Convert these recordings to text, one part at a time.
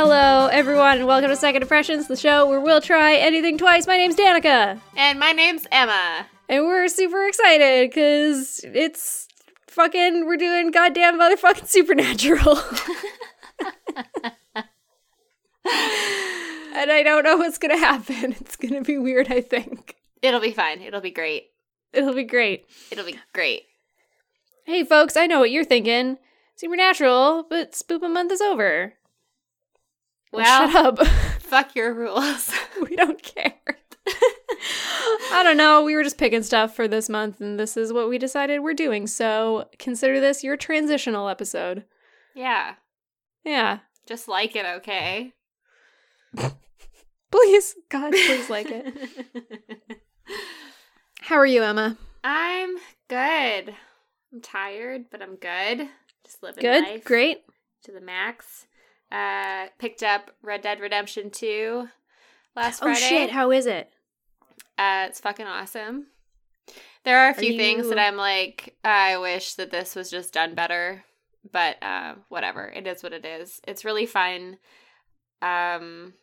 Hello, everyone, and welcome to Second Impressions, the show where we'll try anything twice. My name's Danica, And my name's Emma. and we're super excited because it's fucking, we're doing goddamn motherfucking supernatural. and I don't know what's gonna happen. It's gonna be weird, I think. It'll be fine. It'll be great. It'll be great. It'll be great. Hey, folks, I know what you're thinking. Supernatural, but Spoopa Month is over. Well, shut up. fuck your rules. we don't care. I don't know. We were just picking stuff for this month, and this is what we decided we're doing. So consider this your transitional episode. yeah. Yeah. Just like it, okay? Please, God, please like it. How are you, Emma? I'm good. I'm tired, but I'm good. Just living Good? life Great? to the max. Uh, picked up Red Dead Redemption 2 last Oh, Friday. Oh shit. How is it? Uh, it's fucking awesome. There are a Are few things you- that I'm like, I wish that this was just done better, but uh, whatever. It is what it is. It's really fun. Um,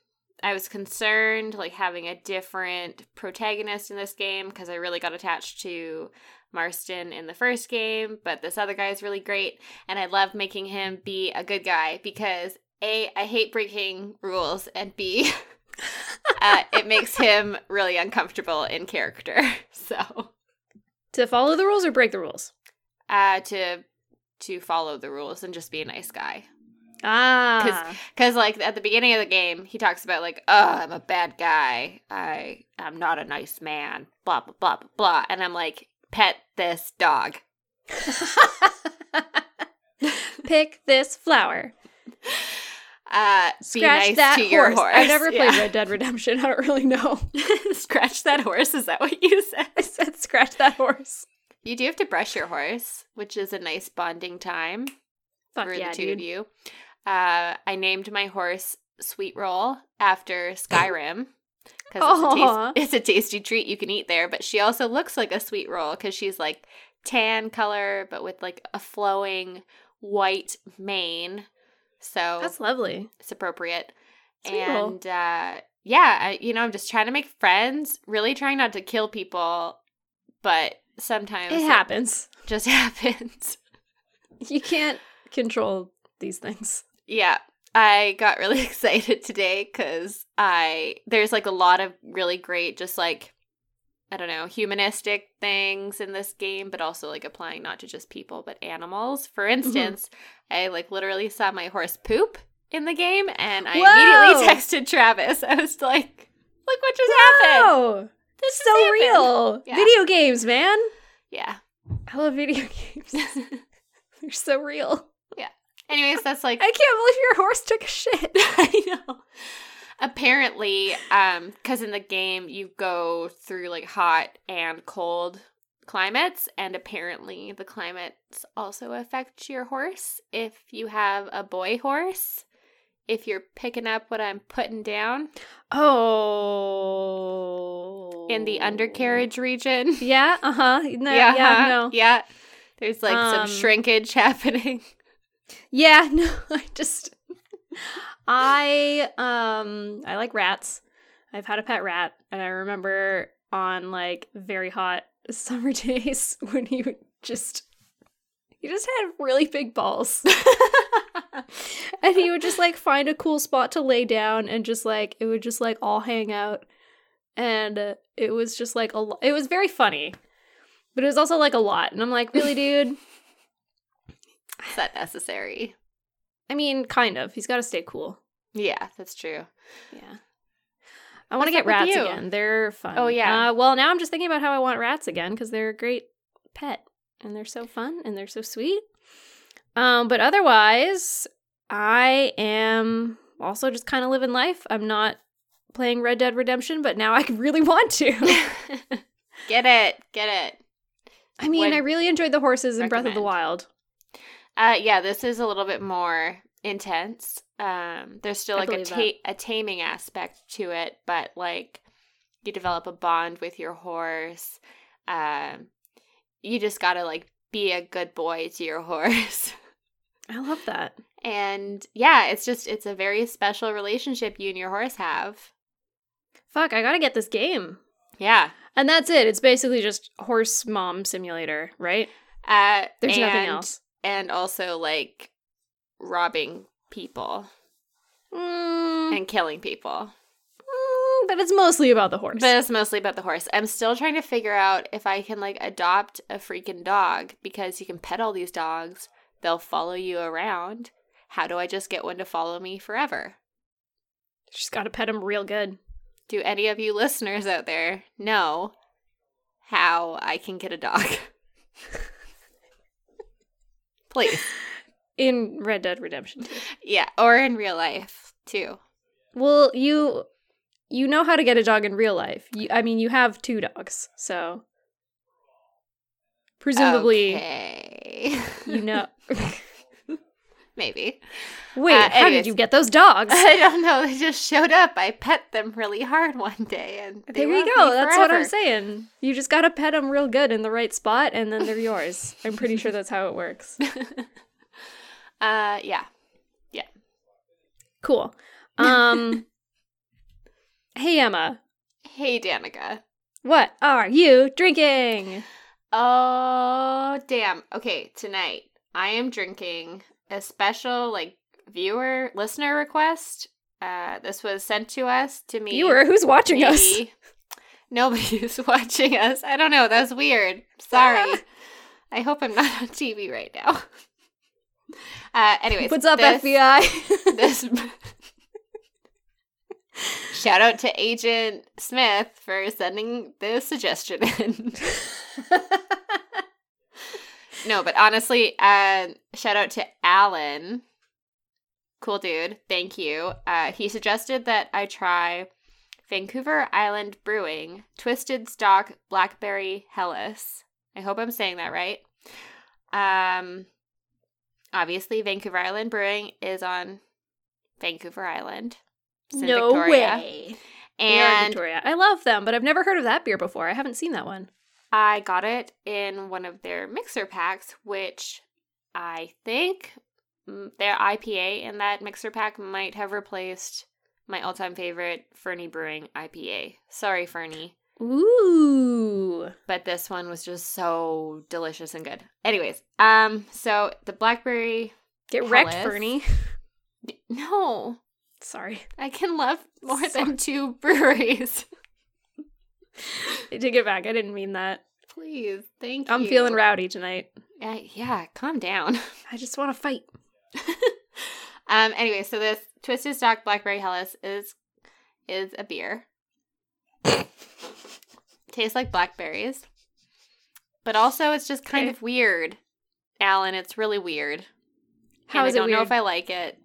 I was concerned like having a different protagonist in this game because I really got attached to Marston in the first game, but this other guy is really great, and I love making him be a good guy because a I hate breaking rules, and b uh, it makes him really uncomfortable in character. So To follow the rules or break the rules? uh, to to follow the rules and just be a nice guy. Ah. Because like at the beginning of the game, he talks about like, oh, I'm a bad guy. I I'm not a nice man. Blah blah blah blah blah. And I'm like, pet this dog. Pick this flower. Uh, be Scratch nice that to horse. your horse. I've never played Yeah. Red Dead Redemption. I don't really know. Scratch that horse. Is that what you said? I said scratch that horse. You do have to brush your horse, which is a nice bonding time. Fuck for yeah, the two dude. of you. Uh, I named my horse Sweet Roll after Skyrim because it's, it's a tasty treat you can eat there. But she also looks like a sweet roll because she's like tan color, but with like a flowing white mane. So That's lovely. it's appropriate. Roll. and uh, yeah, I, you know, I'm just trying to make friends. Really trying not to kill people, but sometimes It happens. just happens. You can't control these things. Yeah. I got really excited today because I there's like a lot of really great just like I don't know, humanistic things in this game, but also like applying not to just people but animals. For mm-hmm. instance, I like literally saw my horse poop in the game and I Whoa! immediately texted Travis. I was like, look what just happened. Oh, This so just happened." real. Yeah. Video games, man. Yeah. I love video games. They're so real. Yeah. Anyways, that's like I can't believe your horse took a shit. I know. Apparently, um, because in the game you go through like hot and cold climates, and apparently the climates also affect your horse. If you have a boy horse, if you're picking up what I'm putting down Oh. in the undercarriage region, Yeah, uh huh. No, yeah, huh? no. yeah. There's like Um, some shrinkage happening. Yeah, no, I just I um I like rats. I've had a pet rat and I remember on like very hot summer days when he would just he just had really big balls. and he would just like find a cool spot to lay down and just like it would just like all hang out and it was just like a lo- it was very funny. But it was also like a lot and I'm like, "Really, dude?" Is that necessary? I mean, kind of. He's got to stay cool. Yeah, that's true. Yeah. I want to get rats again. They're fun. Oh, yeah. Uh, well, now I'm just thinking about how I want rats again because they're a great pet and they're so fun and they're so sweet. Um, but otherwise, I am also just kind of living life. I'm not playing Red Dead Redemption, but now I really want to. get it, get it. I mean, Would I really enjoyed the horses in Breath of the. Wild. Uh, yeah, this is a little bit more intense. Um, there's still like a ta- a taming aspect to it, but like you develop a bond with your horse. Um, you just gotta like be a good boy to your horse. I love that. And yeah, it's just it's a very special relationship you and your horse have. Fuck, I gotta get this game. Yeah. And that's it. It's basically just horse mom simulator, right? Uh There's nothing else. And also like robbing people Mm, and killing people. mm, but it's mostly about the horse. But it's mostly about the horse. I'm still trying to figure out if I can like adopt a freaking dog because you can pet all these dogs. They'll follow you around. How do I just get one to follow me forever? She's gotta pet him real good. Do any of you listeners out there know how I can get a dog? Please. In Red Dead Redemption 2. Yeah, or in real life too. Well, you you know how to get a dog in real life. You, I mean, you have two dogs, so presumably Okay. you know. Maybe. Wait, Uh, how did you get those dogs? I don't know. They just showed up. I pet them really hard one day, and there you go. That's what I'm saying. You just gotta pet them real good in the right spot, and then they're yours. I'm pretty sure that's how it works. uh, yeah, yeah. Cool. Um. hey Emma, Hey, Danica. what are you drinking? Oh, damn. Okay, tonight I am drinking a special like viewer listener request. Uh, this was sent to us to me. Viewer, who's watching us? Nobody's watching us. I don't know. That's weird. Sorry. I hope I'm not on TV right now. Uh, anyways, What's up, this- FBI? This shout out to Agent Smith for sending this suggestion in. No, but honestly, uh, shout out to Alan. Cool dude. Thank you. Uh, he suggested that I try Vancouver Island Brewing Twisted Stock Blackberry Helles. I hope I'm saying that right. Um, obviously, Vancouver Island Brewing is on Vancouver Island. No Victoria. way. And Victoria. I love them, but I've never heard of that beer before. I haven't seen that one. I got it in one of their mixer packs, which I think mm, their IPA in that mixer pack might have replaced my all time favorite Fernie Brewing IPA. Sorry, Fernie. Ooh. but this one was just so delicious and good. Anyways, um, so the blackberry. Get wrecked, Helles. Fernie. No, Sorry. I can love more Sorry. than two breweries. I take it back. I didn't mean that. Please, thank you. I'm feeling rowdy tonight. Uh, yeah, calm down. I just want to fight. um. Anyway, so this twisted stock blackberry Helles is is a beer. Tastes like blackberries, but also it's just kind Okay. of weird. Alan, it's really weird. How and is I don't know weird? if I like it,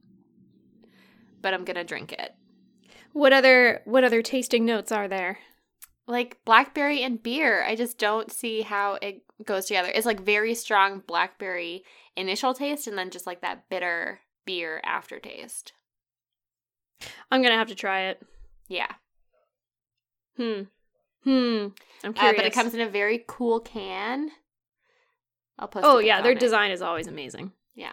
but I'm gonna drink it. What other what other tasting notes are there? Like blackberry and beer, I just don't see how it goes together. It's like very strong blackberry initial taste, and then just like that bitter beer aftertaste. I'm gonna have to try it. Yeah, Hmm. Hmm. I'm uh, curious. but it comes in a very cool can. I'll post. Oh yeah, their it. design is always amazing. Yeah.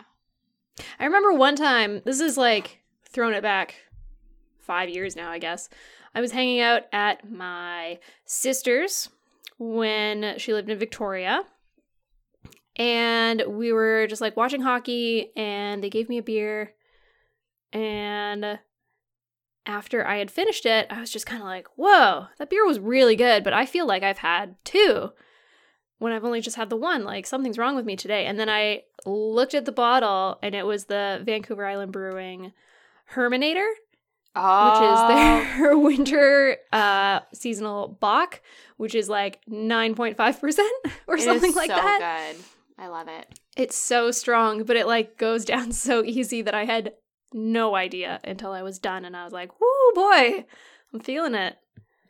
I remember one time, this is like thrown it back five years now, I guess. I was hanging out at my sister's when she lived in Victoria. And we were just like watching hockey, and they gave me a beer. And after I had finished it, I was just kind of like, whoa, that beer was really good, but I feel like I've had two when I've only just had the one. Like something's wrong with me today. And then I looked at the bottle and it was the Vancouver Island Brewing Hermannator, Oh, which is their winter uh seasonal Bock, which is like 9.5% or It something like so that. Good. I love it. It's so strong, but it like goes down so easy that I had no idea until I was done and I was like, "Whoo, boy. I'm feeling it."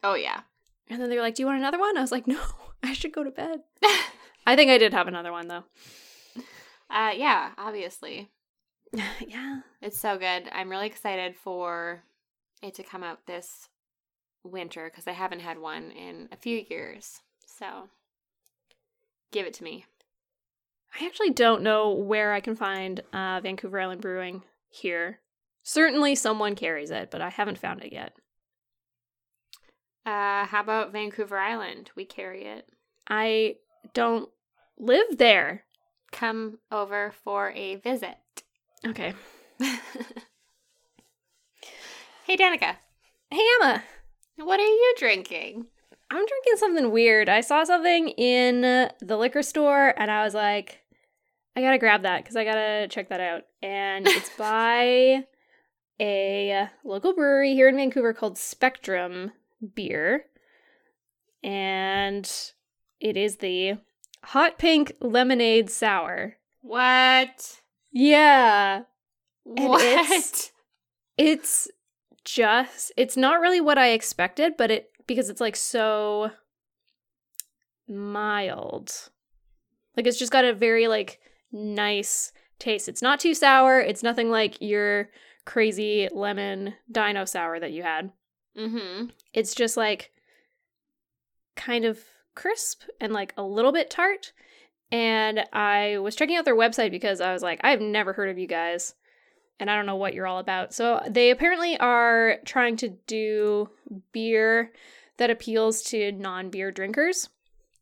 Oh yeah. And then they were like, "Do you want another one?" I was like, "No, I should go to bed." I think I did have another one though. uh, yeah. Obviously, yeah. it's so good. I'm really excited for it to come out this winter because I haven't had one in a few years. So, give it to me. I actually don't know where I can find uh, Vancouver Island Brewing here. Certainly someone carries it, but I haven't found it yet. Uh, how about Vancouver Island? We carry it. I don't live there. Come over for a visit. Okay. hey, Danica. Hey, Emma. What are you drinking? I'm drinking something weird. I saw something in the liquor store and I was like, I gotta grab that because I gotta check that out. And it's by a local brewery here in Vancouver called Spectrum Beer. And it is the Hot Pink Lemonade Sour. What? Yeah. And What? it's- It's just it's not really what I expected, but it because it's like so mild. Like it's just got a very like nice taste. It's not too sour. It's nothing like your crazy lemon dino sour that you had. mm-hmm. It's just like kind of crisp and like a little bit tart. And I was checking out their website because I was like, I've never heard of you guys and I don't know what you're all about. So they apparently are trying to do beer that appeals to non beer drinkers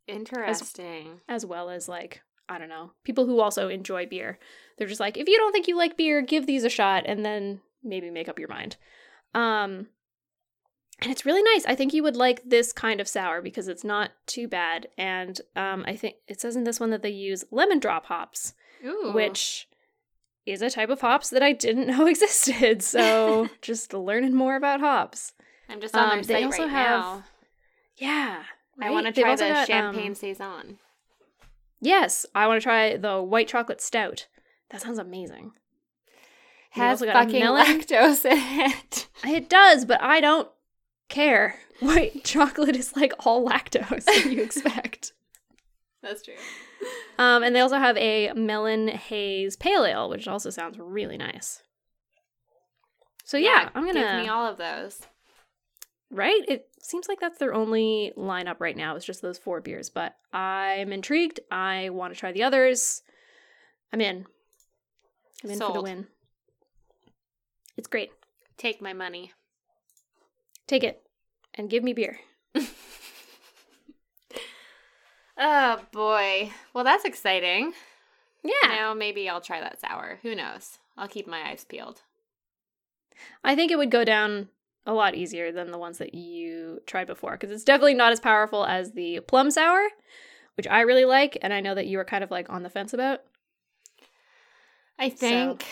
Interesting. as well as like, I don't know, people who also enjoy beer. They're just like, if you don't think you like beer, give these a shot and then maybe make up your mind. Um, and it's really nice. I think you would like this kind of sour because it's not too bad. And um, I think it says in this one that they use lemon drop hops, Ooh. which is a type of hops that I didn't know existed. So just learning more about hops. I'm just on um, their they site also right have- now. Yeah. I want to try the got, um, champagne saison. Yes, I want to try the white chocolate stout. That sounds amazing. Has got fucking lactose in it. It does, but I don't care. White chocolate is like all lactose that you expect. That's true. Um, and they also have a melon haze pale ale, which also sounds really nice. So yeah, I'm gonna give me all of those. right. It seems like that's their only lineup right now. It's just those four beers, but I'm intrigued. I want to try the others. I'm in. I'm in for the win. It's great. Take my money. Take it and give me beer. Oh boy. Well, that's exciting. Yeah. Now maybe I'll try that sour. Who knows? I'll keep my eyes peeled. I think it would go down a lot easier than the ones that you tried before because it's definitely not as powerful as the plum sour, which I really like, and I know that you were kind of like on the fence about. I think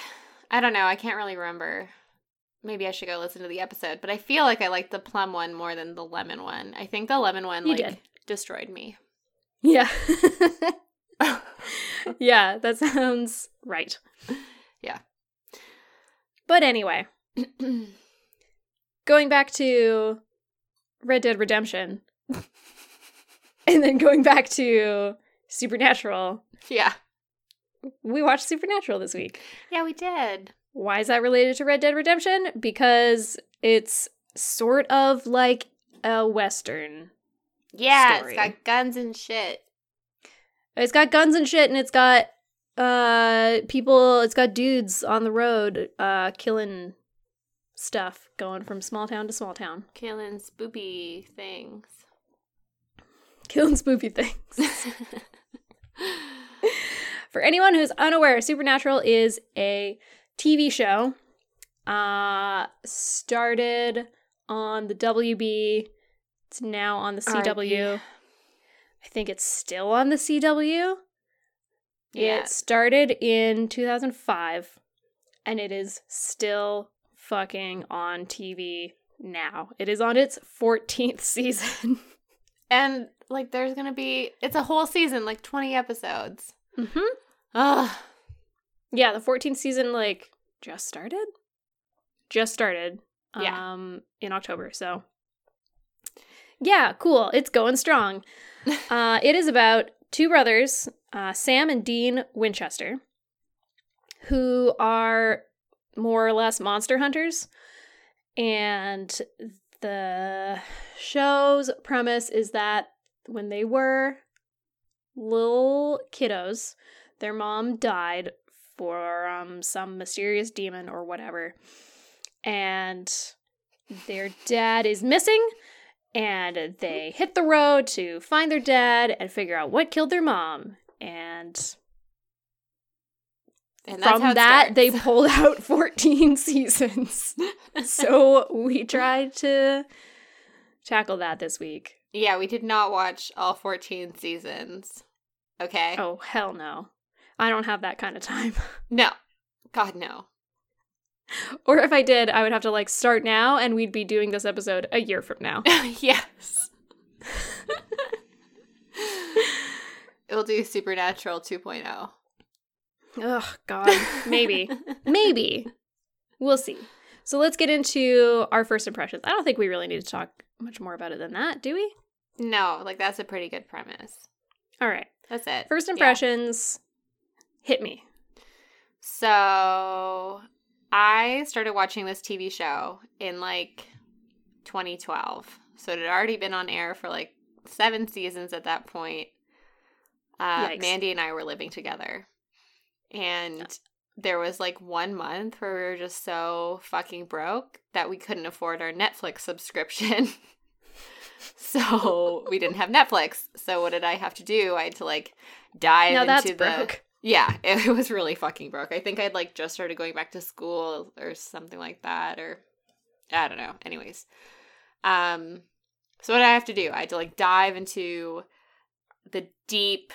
I don't know. I can't really remember. Maybe I should go listen to the episode, but I feel like I like the plum one more than the lemon one. I think the lemon one You like did. destroyed me. Yeah. yeah, that sounds right. Yeah. But anyway, going back to Red Dead Redemption, and then going back to Supernatural, yeah. we watched Supernatural this week. Yeah, we did. Why is that related to Red Dead Redemption? Because it's sort of like a Western. Yeah, Story. it's got guns and shit. It's got guns and shit, and it's got uh people. It's got dudes on the road uh killing stuff, going from small town to small town, Killing spoopy things. killing spoopy things. For anyone who's unaware, Supernatural is a TV show. Uh started on the WB. It's now on the CW. RIP. I think it's still on the CW. Yeah. It started in 2005 and it is still fucking on TV now. It is on its 14th season. And like there's gonna be it's a whole season, like twenty episodes. mhm. Ugh. Yeah, the 14th season like just started. Just started. Yeah. Um in October, so Yeah, cool. It's going strong. uh it is about two brothers, uh Sam and Dean Winchester, who are more or less monster hunters. And the show's premise is that when they were little kiddos, their mom died for um, some mysterious demon or whatever. And their dad is missing. And they hit the road to find their dad and figure out what killed their mom. And And from that, they pulled out 14 seasons. so we tried to tackle that this week. yeah, we did not watch all 14 seasons. Okay? Oh, hell no. I don't have that kind of time. No. God, no. Or if I did, I would have to like start now and we'd be doing this episode a year from now. yes. It'll do Supernatural oh. 2.0. Ugh, God. Maybe. Maybe. We'll see. So let's get into our first impressions. I don't think we really need to talk much more about it than that, do we? No, like that's a pretty good premise. All right. That's it. First Yeah. impressions hit me. So I started watching this TV show in like 2012. So it had already been on air for like seven seasons at that point. Uh, Mandy and I were living together. And there was like one month where we were just so fucking broke that we couldn't afford our Netflix subscription. so we didn't have Netflix. So what did I have to do? I had to like dive now into the broke. Yeah, it, was really fucking broke. I think I'd like just started going back to school or something like that, or I don't know. Anyways, um, so what did I have to do? I had to like dive into the deep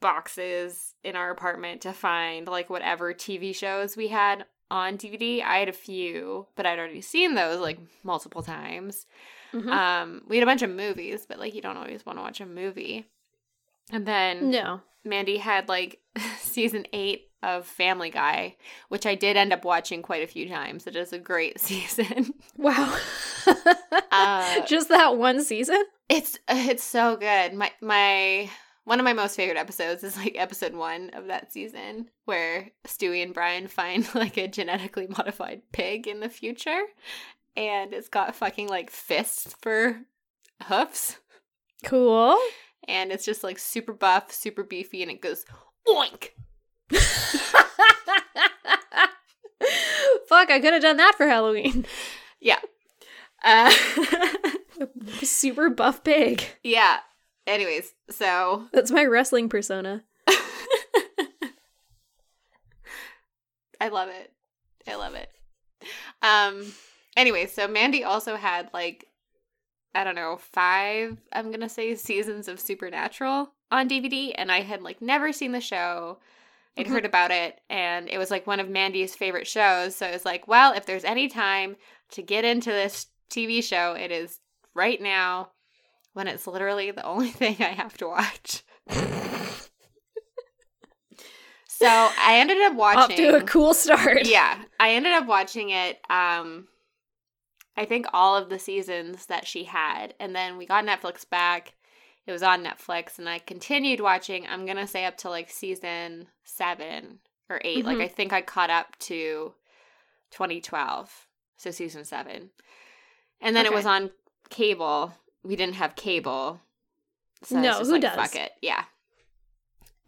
boxes in our apartment to find like whatever TV shows we had on DVD. I had a few, but I'd already seen those like multiple times. Mhm. Um, we had a bunch of movies, but like you don't always want to watch a movie. And then no. Mandy had like season eight of Family Guy, which I did end up watching quite a few times. It is a great season. Wow. Uh, Just that one season? it's it's so good. My my one of my most favorite episodes is like episode one of that season where Stewie and Brian find like a genetically modified pig in the future, and it's got fucking like fists for hoofs, Cool. And it's just like super buff, super beefy, and it goes oink. Fuck, I could have done that for Halloween. Yeah. Uh, Super buff pig. yeah. Anyways, so That's my wrestling persona. I love it. I love it. Um anyway, so Mandy also had like I don't know, 5 I'm going to say seasons of Supernatural on DVD and I had like never seen the show. I'd Mhm. heard about it and it was like one of Mandy's favorite shows, so it was like, well, if there's any time to get into this TV show, it is right now when it's literally the only thing I have to watch. so, I ended up watching Off to a cool start. yeah i ended up watching it um i think all of the seasons that she had. And then we got netflix back. It was on netflix and i continued watching i'm gonna say up to like season seven or 8 like Mhm. i think i caught up to 2012 so season seven. And then it was on cable. We didn't have cable. So No, who like, does? fuck it. Yeah.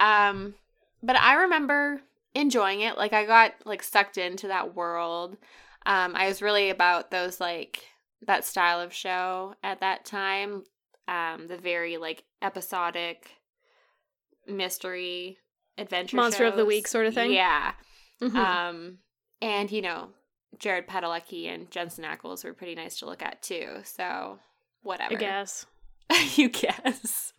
Um but I remember enjoying it. Like I got like sucked into that world. Um, I was really about those like that style of show at that time. Um, the very like episodic mystery adventure Monster of the week sort of thing? Yeah. Mhm. Um, and you know, Jared Padalecki and Jensen Ackles were pretty nice to look at too. So whatever. I guess. you guess.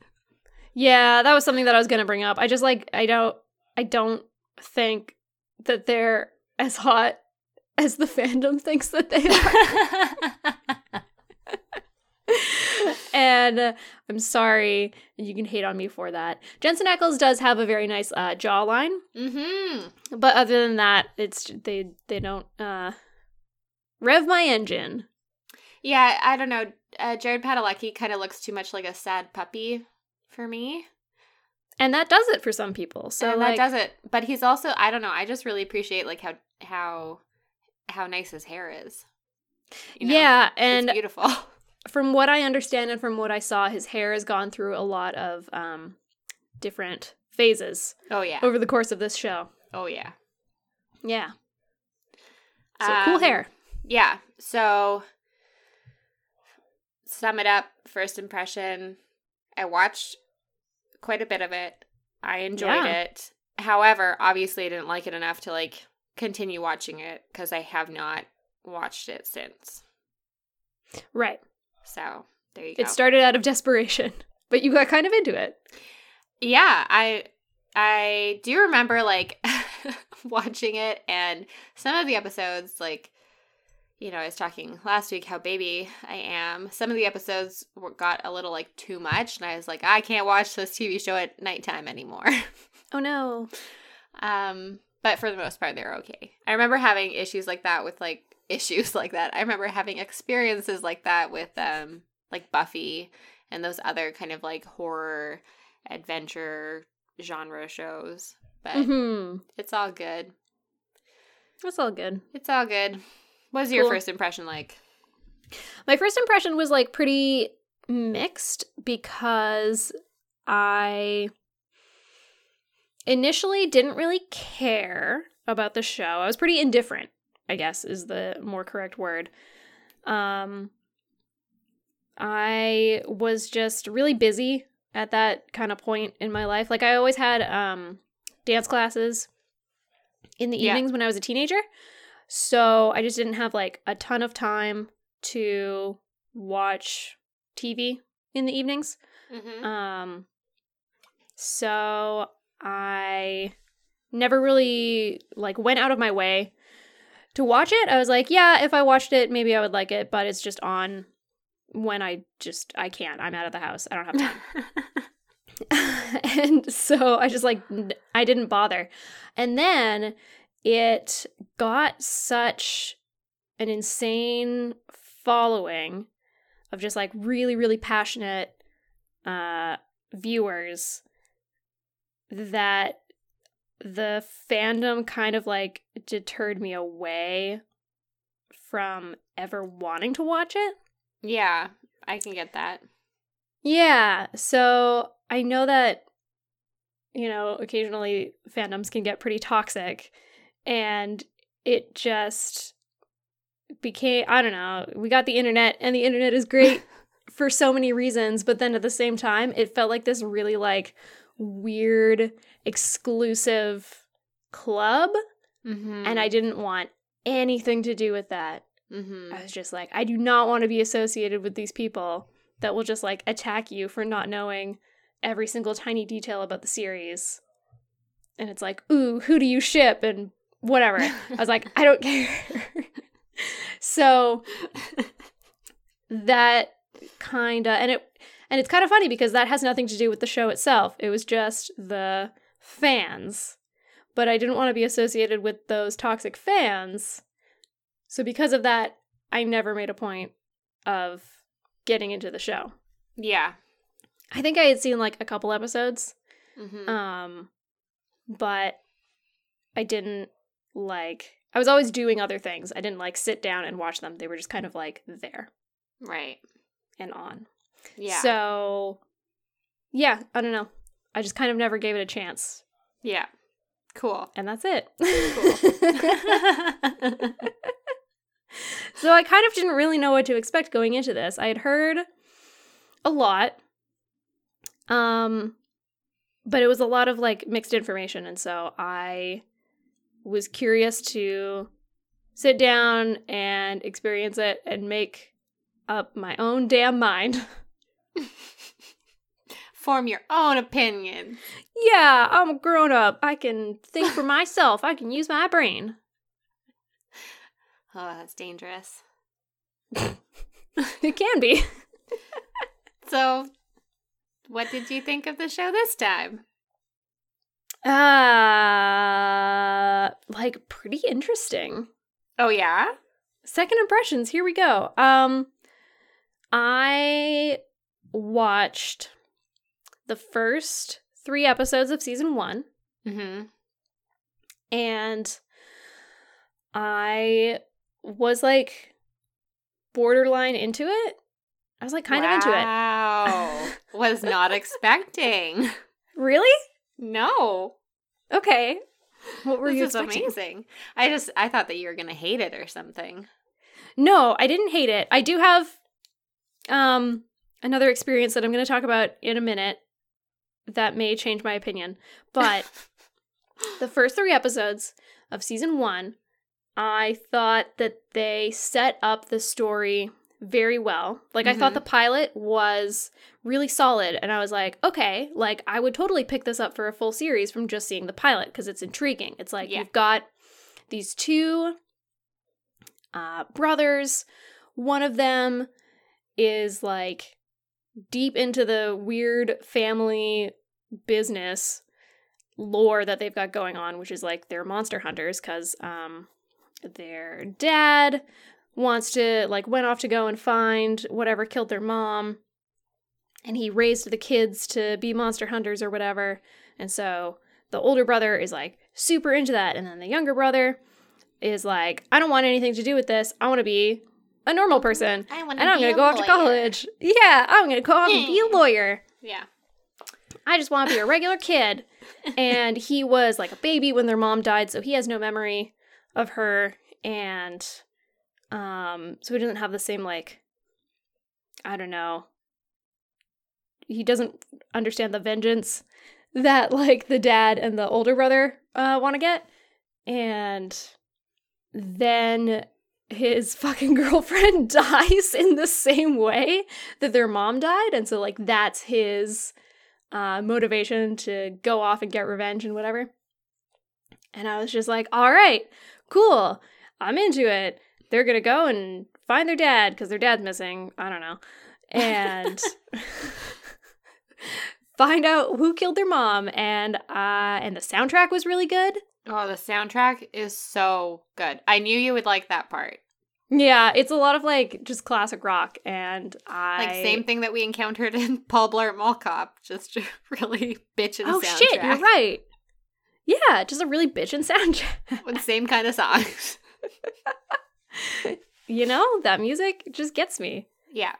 Yeah, that was something that I was gonna bring up. I just like I don't I don't think that they're as hot as the fandom thinks that they are. and uh, I'm sorry, you can hate on me for that. Jensen Ackles does have a very nice uh, jawline, mm-hmm. but other than that, it's they they don't uh, rev my engine. Yeah, I don't know. Uh, Jared Padalecki kind of looks too much like a sad puppy for me. And that does it for some people. So and like, that does it. But he's also I don't know. I just really appreciate like how how how nice his hair is. You know? yeah, It's and beautiful. from what I understand and from what I saw, his hair has gone through a lot of um different phases Oh yeah. over the course of this show. Oh yeah. Yeah. So cool Um, hair. Yeah. So sum it up, first impression. I watched quite a bit of it. I enjoyed Yeah. it. However, obviously I didn't like it enough to like continue watching it because I have not watched it since. Right. So there you go. It started out of desperation, but you got kind of into it. yeah, I I do remember like watching it and some of the episodes like you know, I was talking last week how baby I am. Some of the episodes were, got a little like too much, and I was like, I can't watch this TV show at nighttime anymore. Oh no. um, but for the most part, they're okay. I remember having issues like that with like issues like that. I remember having experiences like that with um like Buffy and those other kind of like horror adventure genre shows. But hmm it's all good. That's all good. It's all good. What was your Cool. first impression like? My first impression was like pretty mixed because I initially didn't really care about the show. I was pretty indifferent, I guess is the more correct word. Um I was just really busy at that kind of point in my life. Like I always had um dance classes in the Yeah. evenings when I was a teenager. So I just didn't have like a ton of time to watch TV in the evenings. Mm-hmm. Um so I never really like went out of my way to watch it. I was like, yeah, if I watched it, maybe I would like it, but it's just on when I just I can't. I'm out of the house. I don't have time. and so I just like I didn't bother. And then it got such an insane following of just like really really passionate uh viewers that the fandom kind of like deterred me away from ever wanting to watch it. yeah, I can get that. Yeah, so I know that you know, occasionally fandoms can get pretty toxic and it just became I don't know, we got the internet and the internet is great for so many reasons, but then at the same time it felt like this really like weird exclusive club Mm-hmm. and I didn't want anything to do with that. Mm-hmm. I was just like, I do not want to be associated with these people that will just like attack you for not knowing every single tiny detail about the series. And it's like, ooh, who do you ship? And whatever. I was like, I don't care. so that kind of, and it, and it's kind of funny because that has nothing to do with the show itself. It was just the fans. But I didn't want to be associated with those toxic fans. So because of that, I never made a point of getting into the show. yeah. I think I had seen like a couple episodes, Mm-hmm. um, but I didn't like. I was always doing other things. I didn't like sit down and watch them. They were just kind of like there right. and on. Yeah. So, yeah, I don't know. I just kind of never gave it a chance, yeah. Cool. and that's it. Cool. so I kind of didn't really know what to expect going into this. I had heard a lot. Um but it was a lot of like mixed information and so I was curious to sit down and experience it and make up my own damn mind. Form your own opinion. yeah, I'm a grown up. I can think for myself. I can use my brain. Oh, that's dangerous. It can be. So, what did you think of the show this time? Uh like pretty interesting. Oh, yeah? Second impressions, here we go. Um I watched the first 3 episodes of season 1 Mm-hmm. and I was like borderline into it. I was like kind of into it. Wow. Was not expecting. Really? No. Okay. What were this you expecting? amazing. I just I thought that you were gonna hate it or something. No, I didn't hate it. I do have um another experience that I'm going to talk about in a minute that may change my opinion. But the first 3 episodes of season 1, I thought that they set up the story very well. Like I thought Mhm. the pilot was really solid and I was like, okay, like I would totally pick this up for a full series from just seeing the pilot because it's intriguing. It's like Yeah. you've got these two uh, brothers. One of them is like deep into the weird family business lore that they've got going on, which is like they're monster hunters because um, their dad wants to like went off to go and find whatever killed their mom and he raised the kids to be monster hunters or whatever. And so the older brother is like super into that and then the younger brother is like i don't want anything to do with this. I want to be a normal person I want and i'm going to go off to college yeah i'm going to go off and be a lawyer Yeah. I just want to be a regular kid. and he was like a baby when their mom died, so he has no memory of her and um so he doesn't have the same like I don't know. He doesn't understand the vengeance that like the dad and the older brother uh want to get. And then his fucking girlfriend dies in the same way that their mom died and so like that's his uh, motivation to go off and get revenge and whatever. And I was just like, all right, cool. I'm into it. They're to go and find their dad because their dad's missing. I don't know. And find out who killed their mom. And, uh, and the soundtrack was really good. Oh, the soundtrack is so good. I knew you would like that part. Yeah, it's a lot of like just classic rock. And I. Like same thing that we encountered in Paul Blart Mall Cop. Just a really bitchin' Oh soundtrack. shit, you're right. Yeah, just a really bitchin' soundtrack. With same kind of songs. you know, that music just gets me. yeah.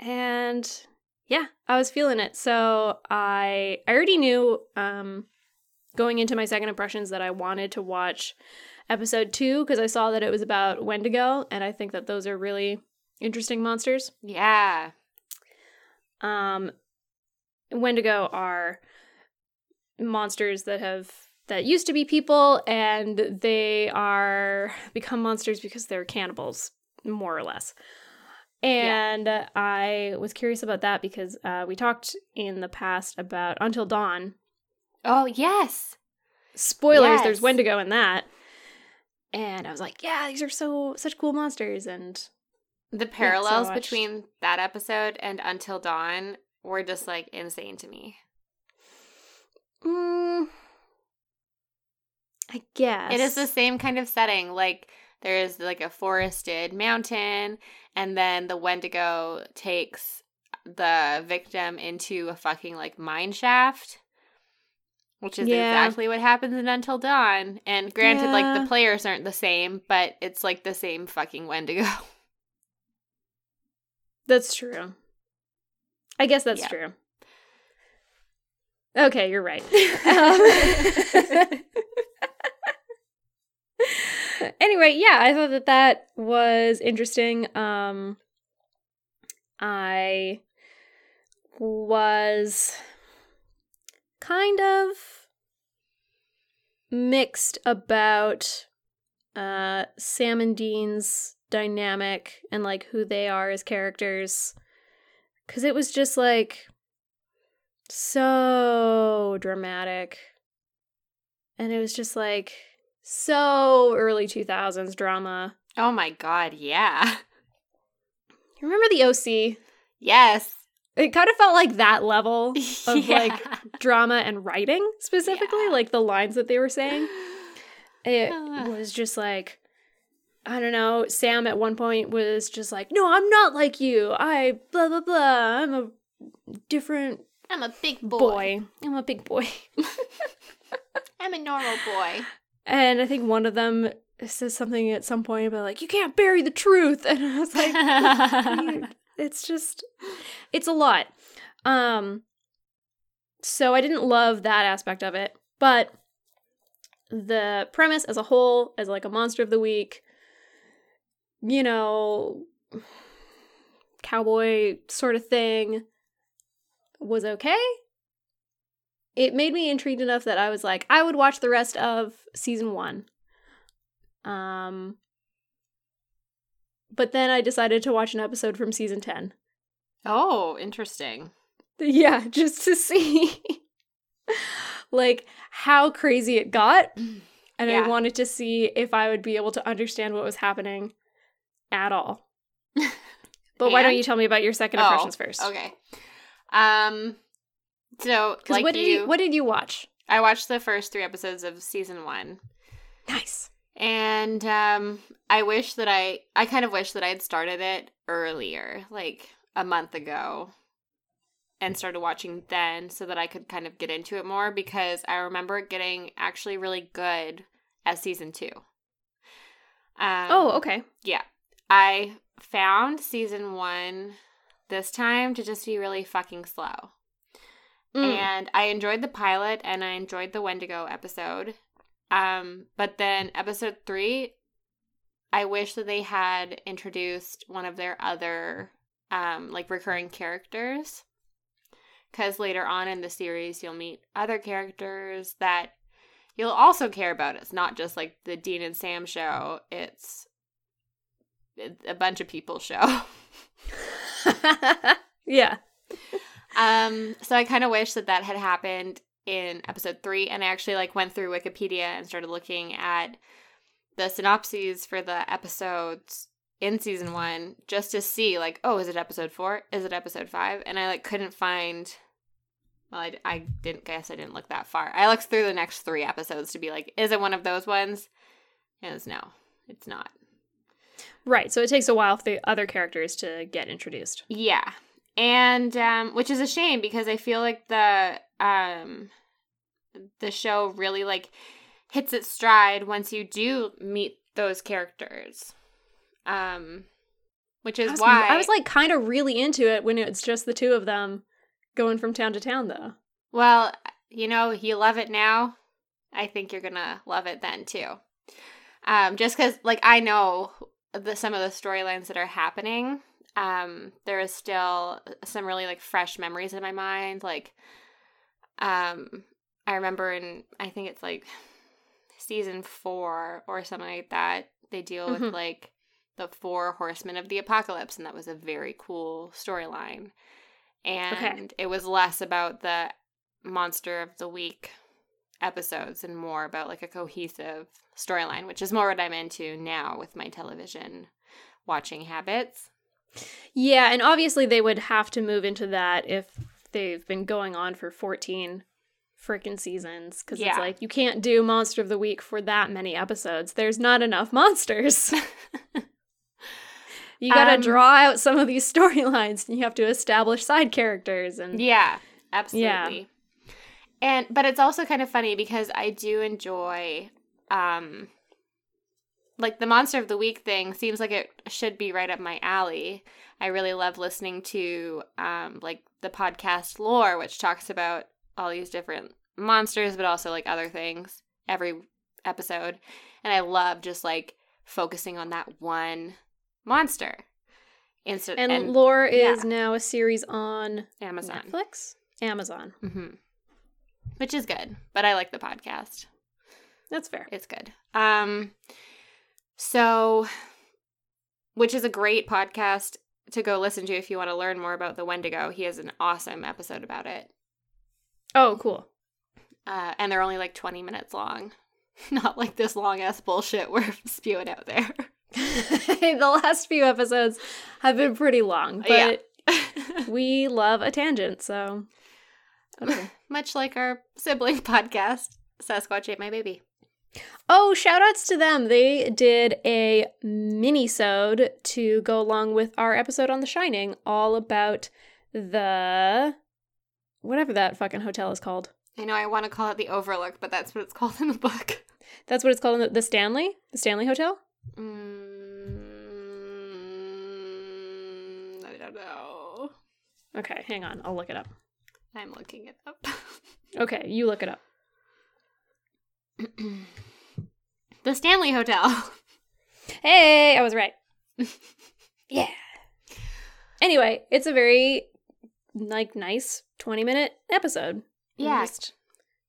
And yeah, I was feeling it. So I I already knew um going into my second impressions that I wanted to watch episode 2 because I saw that it was about Wendigo and I think that those are really interesting monsters. Yeah. Um Wendigo are monsters that have that used to be people and they are become monsters because they're cannibals more or less. And I was curious about that because uh, we talked in the past about Until Dawn. Oh, yes. Spoilers, Yes. there's Wendigo in that. And I was like, yeah, these are so such cool monsters and The parallels much. between that episode and Until Dawn were just like insane to me. mm, I guess It is the same kind of setting. Like there is like a forested mountain, and then the Wendigo takes the victim into a fucking like mine shaft. Which is Yeah. exactly what happens in Until Dawn. And granted, like the players aren't the same, but it's like the same fucking Wendigo. That's true. I guess that's Yeah. true. Okay, you're right. Um, anyway, yeah, I thought that that was interesting. Um, I was kind of mixed about uh, Sam and Dean's dynamic and like who they are as characters. Cause it was just like so dramatic. And it was just like so early 2000s drama. oh my god, yeah. You remember the OC? Yes. It kind of felt like that level of Yeah. like drama and writing specifically, Yeah. like the lines that they were saying. It Ah. was just like I don't know. Sam at one point was just like, "No, I'm not like you. I blah blah blah. I'm a different I'm a big boy. boy. I'm a big boy." I'm a normal boy. And I think one of them says something at some point about like, "You can't bury the truth," and I was like, "What do you-" "It's just, it's a lot." Um, so I didn't love that aspect of it, but the premise as a whole, as like a monster of the week, you know, cowboy sort of thing, was okay. It made me intrigued enough that I was like, I would watch the rest of season one. Um, but then I decided to watch an episode from season 10. Oh, interesting. Yeah, just to see like how crazy it got. And Yeah. I wanted to see if I would be able to understand what was happening at all. But why don't you tell me about your second Oh, impressions first? Okay. Um. So, like what did you, you what did you watch? I watched the first three episodes of season one, Nice. And um, I wish that I, I kind of wish that I had started it earlier, like a month ago, and started watching then, so that I could kind of get into it more. Because I remember it getting actually really good as season two. Um, oh, okay. Yeah. I found season one this time to just be really fucking slow. Mm. And I enjoyed the pilot and I enjoyed the Wendigo episode. Um, but then episode three, I wish that they had introduced one of their other um like recurring characters. Cause later on in the series you'll meet other characters that you'll also care about. It's not just like the Dean and Sam show. It's a bunch of people show. yeah. Um, so I kind of wish that that had happened in episode three, and I actually like went through Wikipedia and started looking at the synopses for the episodes in season mm-hmm. one just to see like, oh, is it episode four? Is it episode five? And I like couldn't find. Well, I, I didn't guess I didn't look that far. I looked through the next three episodes to be like, is it one of those ones? And it was no, it's not. Right. So it takes a while for the other characters to get introduced. Yeah. And um which is a shame because I feel like the um the show really like hits its stride once you do meet those characters. Um which I is was, why I was like kind of really into it when it's just the two of them going from town to town though. well, you know, you love it now. I think you're to love it then too. Um just cuz like I know the some of the storylines that are happening um there is still some really like fresh memories in my mind like um i remember in i think it's like season four or something like that they deal Mhm. with like the four horsemen of the apocalypse and that was a very cool storyline. And it was less about the monster of the week episodes and more about like a cohesive storyline which is more what i'm into now with my television watching habits Yeah, and obviously they would have to move into that if they've been going on for 14 freaking seasons because Yeah. it's like you can't do monster of the week for that many episodes. There's not enough monsters. you got to Um, draw out some of these storylines and you have to establish side characters and Yeah, absolutely. And but it's also kind of funny because I do enjoy um like the monster of the week thing seems like it should be right up my alley. I really love listening to um like the podcast lore which talks about all these different monsters but also like other things every episode. And I love just like focusing on that one monster. Instead and, Lore is now a series on Amazon. Netflix, Amazon. mm-hmm. Which is good, but I like the podcast. That's fair. It's good. Um, so, which is a great podcast to go listen to if you want to learn more about the Wendigo. He has an awesome episode about it, Oh, cool. uh, and they're only like twenty minutes long, not like this long ass bullshit we're spewing out there. the last few episodes have been pretty long, Yeah. but we love a tangent, so okay. Much like our sibling podcast, Sasquatch Ate My Baby. Oh, shout outs to them. They did a mini-sode to go along with our episode on The Shining, all about the whatever that fucking hotel is called. I know I want to call it the Overlook, but that's what it's called in the book. That's what it's called in the, the Stanley? The Stanley Hotel? Mm, I don't know. Okay, hang on. I'll look it up. I'm looking it up. Okay, you look it up. The Stanley Hotel. Hey, I was right. yeah. Anyway, it's a very like nice 20 minute episode. It Yeah, just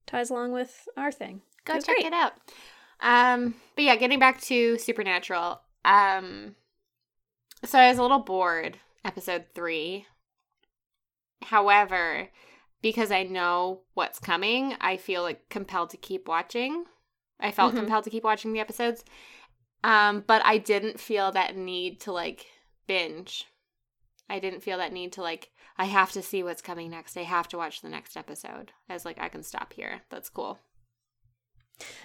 ties along with our thing. go check great. it out. Um, but yeah, getting back to Supernatural. Um, so I was a little bored episode three. However, because I know what's coming, I feel like compelled to keep watching. I felt Mhm. compelled to keep watching the episodes. Um, but I didn't feel that need to like binge. I didn't feel that need to like I have to see what's coming next. I have to watch the next episode. I was like, I can stop here. That's cool.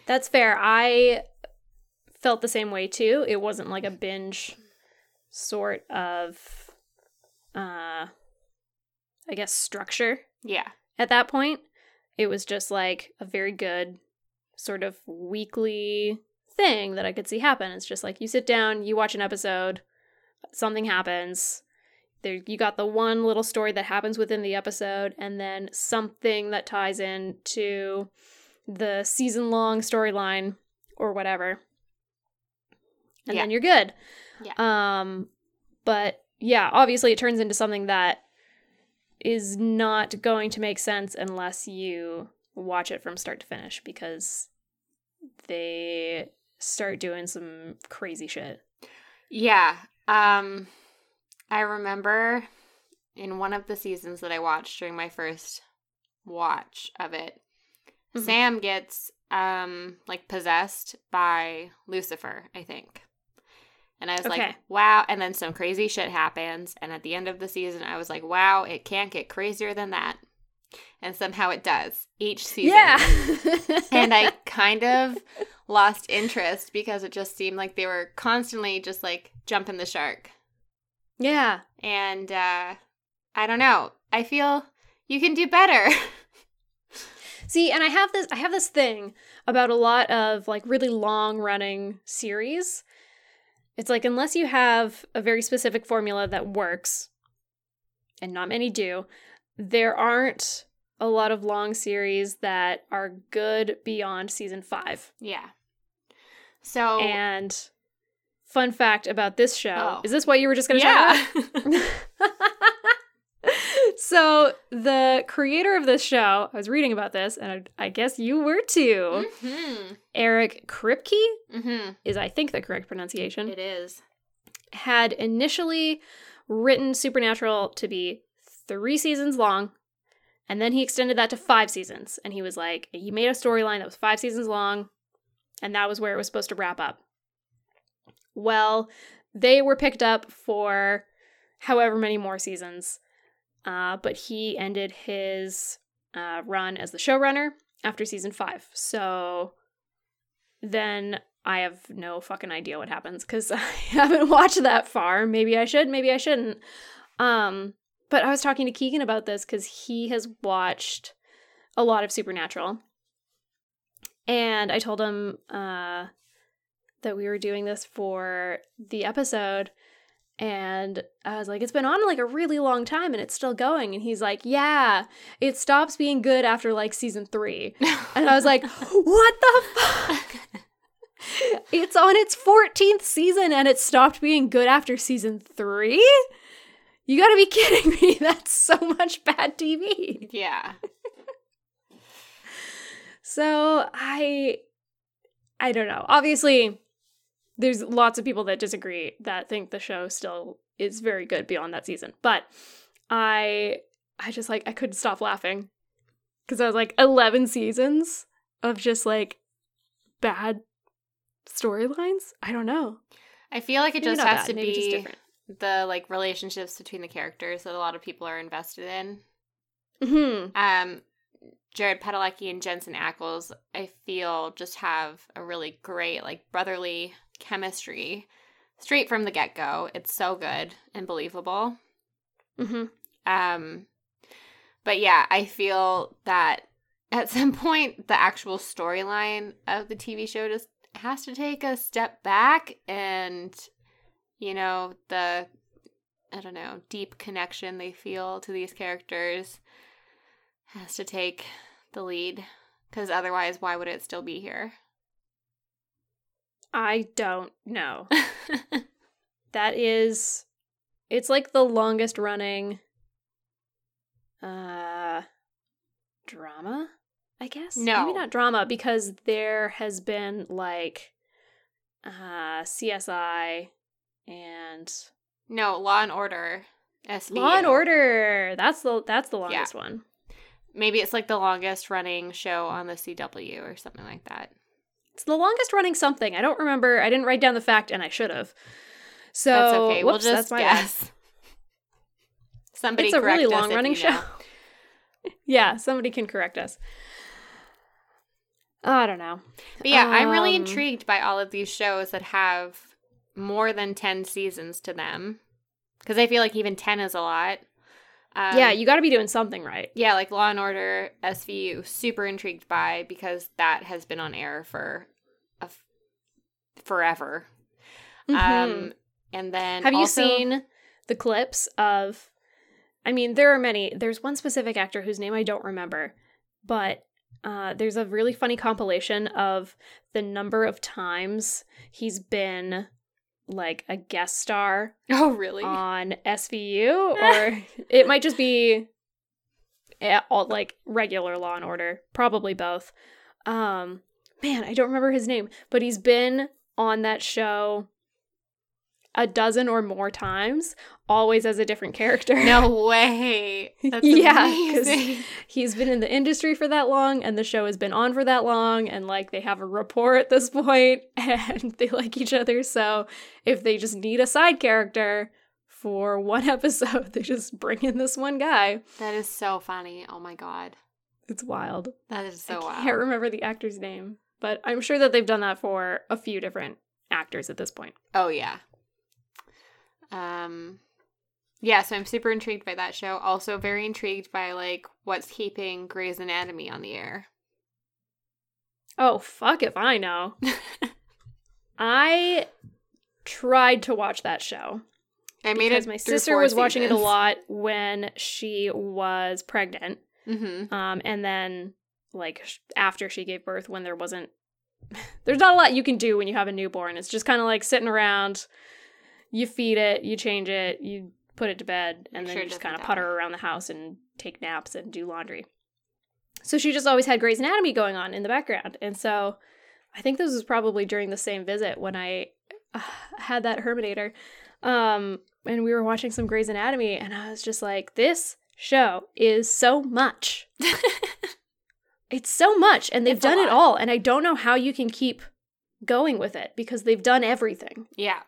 That's fair. I felt the same way too. It wasn't like a binge sort of uh I guess structure Yeah. at that point. It was just like a very good sort of weekly thing that I could see happen. It's just like you sit down, you watch an episode, something happens. There you got the one little story that happens within the episode and then something that ties in to the season long storyline or whatever. And Yeah. then you're good. Yeah. Um but yeah, obviously it turns into something that is not going to make sense unless you watch it from start to finish because they start doing some crazy shit. Yeah. Um I remember in one of the seasons that I watched during my first watch of it, Mhm. Sam gets um like possessed by Lucifer, I think. And I was Okay. like, wow. And then some crazy shit happens. And at the end of the season, I was like, wow, it can't get crazier than that. And somehow it does each season. and I kind of lost interest because it just seemed like they were constantly just like jumping the shark. Yeah. And uh I don't know. I feel you can do better. See, and I have this I have this thing about a lot of like really long running series. It's like unless you have a very specific formula that works, and not many do, there aren't a lot of long series that are good beyond season 5. yeah. So And fun fact about this show, Oh. is this what you were just going to talk yeah. about? so, the creator of this show, I was reading about this and I, I guess you were too. hmm Eric Kripke hmm is, I think, the correct pronunciation, It is. had initially written Supernatural to be three seasons long, and then he extended that to five seasons. And he was like, he made a storyline that was five seasons long, and that was where it was supposed to wrap up. Well, they were picked up for however many more seasons, uh, but he ended his uh, run as the showrunner after season five. So then I have no fucking idea what happens because I haven't watched that far. Maybe I should, maybe I shouldn't. Um, but I was talking to Keegan about this because he has watched a lot of Supernatural. And I told him uh, that we were doing this for the episode. And I was like, it's been on like a really long time and it's still going. And he's like, yeah, it stops being good after like season three. And I was like, what the fuck? it's on its 14th season and it stopped being good after season three? You gotta be kidding me. That's so much bad TV. yeah. So I I don't know. Obviously, there's lots of people that disagree that think the show still is very good beyond that season. But I I just like I couldn't stop laughing. Cause I was like 11 seasons of just like bad storylines. I don't know. I feel like it Maybe just has bad, to maybe be different. the like relationships between the characters that a lot of people are invested in. Hmm. Um, Jared Padalecki and Jensen Ackles, I feel, just have a really great like brotherly chemistry straight from the get go. It's so good and believable. hmm Um, but yeah, I feel that at some point the actual storyline of the TV show just has to take a step back and you know the I don't know deep connection they feel to these characters has to take the lead because otherwise, why would it still be here? I don't know. that is it's like the longest running uh drama, I guess. No. Maybe not drama because there has been like uh CSI and no, Law and Order. SVU. Law and Order. That's the that's the longest one. Maybe it's like the longest running show on the CW or something like that. It's the longest running something. I don't remember. I didn't write down the fact and I should have. So That's okay. whoops, we'll just that's my bad. guess. Somebody it's a really long running you show. yeah, somebody can correct us. I don't know. But yeah, I'm really Um, intrigued by all of these shows that have more than 10 seasons to them. Because I feel like even 10 is a lot. Um, yeah, you got to be doing something right. yeah, like Law and Order, SVU, super intrigued by because that has been on air for a f- forever. Mhm. Um, and then Have you seen the clips of? I mean, there are many. There's one specific actor whose name I don't remember, but uh, there's a really funny compilation of the number of times he's been like a guest star Oh, really? on SVU, or it might just be eh, all like regular Law and Order, probably both. Um, man, I don't remember his name, but he's been on that show a dozen or more times, always as a different character. no way. That's Yeah, 'cause- amazing. he's been in the industry for that long and the show has been on for that long and like they have a rapport at this point and they like each other so if they just need a side character for one episode they just bring in this one guy That is so funny. Oh my god. it's wild That is so i wild. I can't remember the actor's name but i'm sure that they've done that for a few different actors at this point Oh yeah. Um yeah, so I'm super intrigued by that show. Also very intrigued by like what's keeping Grey's Anatomy on the air. oh fuck if i know i tried to watch that show I made because it my sister was watching it a lot when she was pregnant Mhm. um and then like after she gave birth when there wasn't there's not a lot you can do when you have a newborn it's just kind of like sitting around you feed it you change it you put it to bed and Make then sure you just kind of putter around the house and take naps and do laundry. So she just always had Grey's Anatomy going on in the background. And so I think this was probably during the same visit when I uh, had that Hermannator um and we were watching some Grey's Anatomy and I was just like this show is so much. It's so much and they've It's done it all and I don't know how you can keep going with it because they've done everything. Yeah.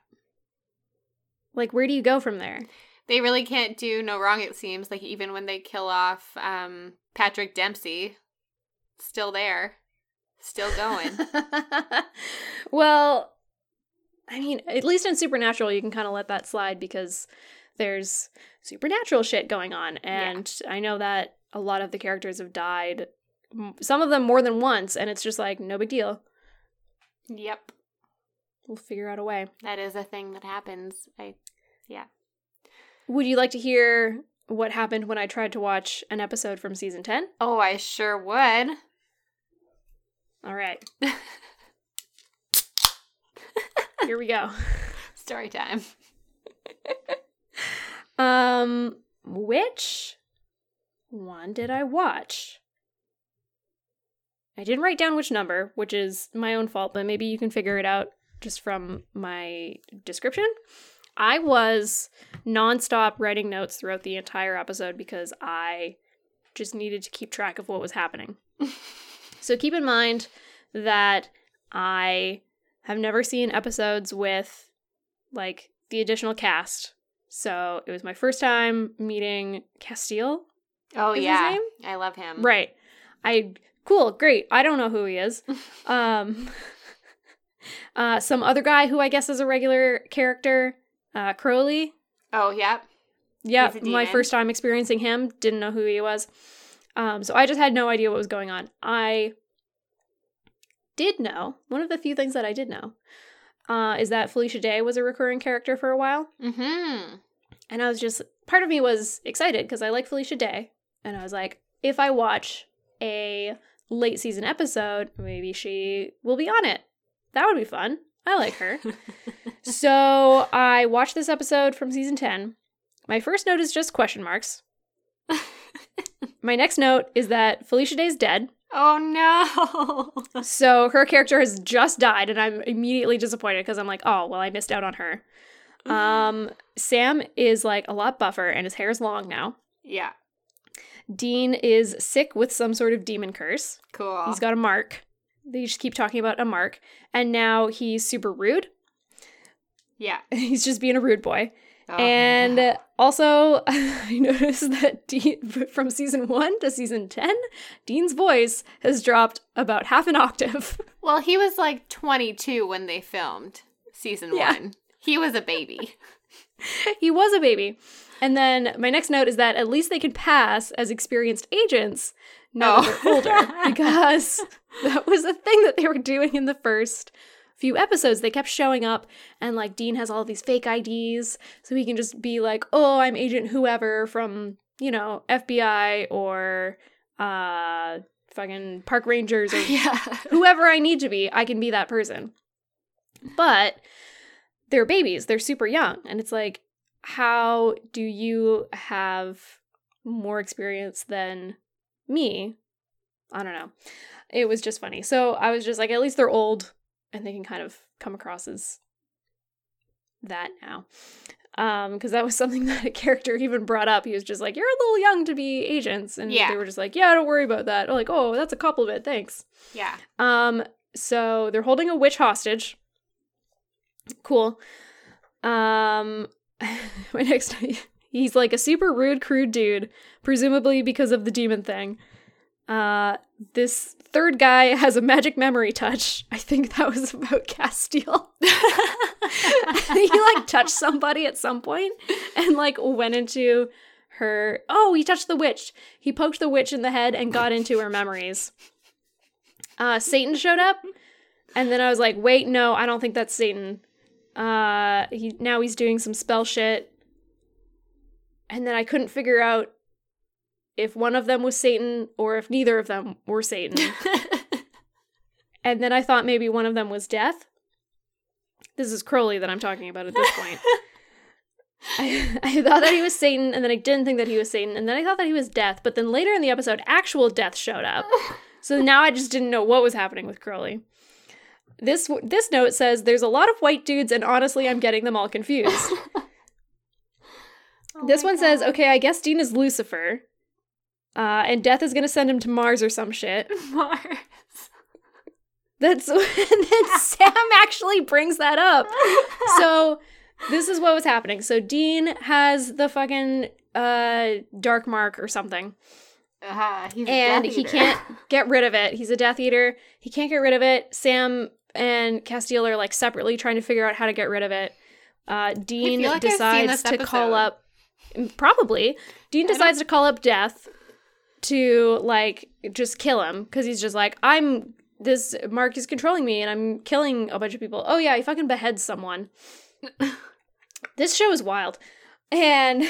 Like where do you go from there? They really can't do no wrong it seems like even when they kill off um Patrick Dempsey still there. Still going. well, I mean, at least in Supernatural you can kind of let that slide because there's supernatural shit going on and I know that a lot of the characters have died some of them more than once and it's just like no big deal. yep. We'll figure out a way. That is a thing that happens. I yeah. Would you like to hear what happened when I tried to watch an episode from season 10? Oh, I sure would. All right. Here we go. Story time. Um which one did I watch? I didn't write down which number, which is my own fault, but maybe you can figure it out just from my description. I was nonstop writing notes throughout the entire episode because I just needed to keep track of what was happening. so keep in mind that I have never seen episodes with like the additional cast. So it was my first time meeting Castiel. Oh yeah. name? I love him. Right. I cool, great. I don't know who he is. um uh some other guy who I guess is a regular character, uh Crowley. Oh yeah. Yeah, my first time experiencing him, didn't know who he was. Um so I just had no idea what was going on. I did know, one of the few things that I did know, uh, is that Felicia Day was a recurring character for a while. Mm-hmm. And I was just part of me was excited because I like Felicia Day. And I was like, if I watch a late season episode, maybe she will be on it. That would be fun. I like her. so I watched this episode from season 10. My first note is just question marks. My next note is that Felicia Day is dead. oh no. So her character has just died, and I'm immediately disappointed because I'm like, oh, well, I missed out on her. Um, Sam is like a lot buffer, and his hair is long now. yeah. Dean is sick with some sort of demon curse. Cool. He's got a mark. They just keep talking about a mark, and now he's super rude. yeah. He's just being a rude boy. Oh. And also, I noticed that Dean, from season one to season 10, Dean's voice has dropped about half an octave. well, he was like 22 when they filmed season Yeah. one. He was a baby. he was a baby. And then my next note is that at least they can pass as experienced agents now Oh. they're older, because that was a thing that they were doing in the first few episodes. They kept showing up, and like Dean has all these fake IDs, so he can just be like, "Oh, I'm Agent whoever from you know FBI or uh fucking park rangers or yeah. whoever I need to be, I can be that person. But they're babies, they're super young. And it's like, how do you have more experience than me? I don't know. It was just funny. So I was just like, at least they're old and they can kind of come across as that now. Um, because that was something that a character even brought up. He was just like, You're a little young to be agents. And Yeah. they were just like, Yeah, don't worry about that. like, oh, that's a compliment, thanks. Yeah. Um, so they're holding a witch hostage. Cool. Um, my next, he's like a super rude, crude dude, presumably because of the demon thing. Uh, this third guy has a magic memory touch. I think that was about Castiel. he like touched somebody at some point and like went into her. Oh, he touched the witch. He poked the witch in the head and got into her memories. Uh, Satan showed up, and then I was like, wait, no, I don't think that's Satan. Uh, he now he's doing some spell shit, and then I couldn't figure out if one of them was Satan or if neither of them were Satan. and then I thought maybe one of them was Death. This is Crowley that I'm talking about at this point. I, I thought that he was Satan, and then I didn't think that he was Satan, and then I thought that he was Death, but then later in the episode, actual Death showed up. So now I just didn't know what was happening with Crowley. This this note says there's a lot of white dudes, and honestly, I'm getting them all confused. Oh this one says, okay, I guess Dean is Lucifer, uh, and Death is gonna send him to Mars or some shit. Mars. That's and then Sam actually brings that up. So this is what was happening. So Dean has the fucking uh dark mark or something. Uh-huh. He's and he can't get rid of it. He's a Death Eater. He can't get rid of it. Sam and Castiel are like separately trying to figure out how to get rid of it. Uh, Dean like decides to call up. Probably, Dean decides to call up Death to like just kill him because he's just like I'm. This Mark is controlling me, and I'm killing a bunch of people. Oh yeah, he fucking beheads someone. this show is wild, and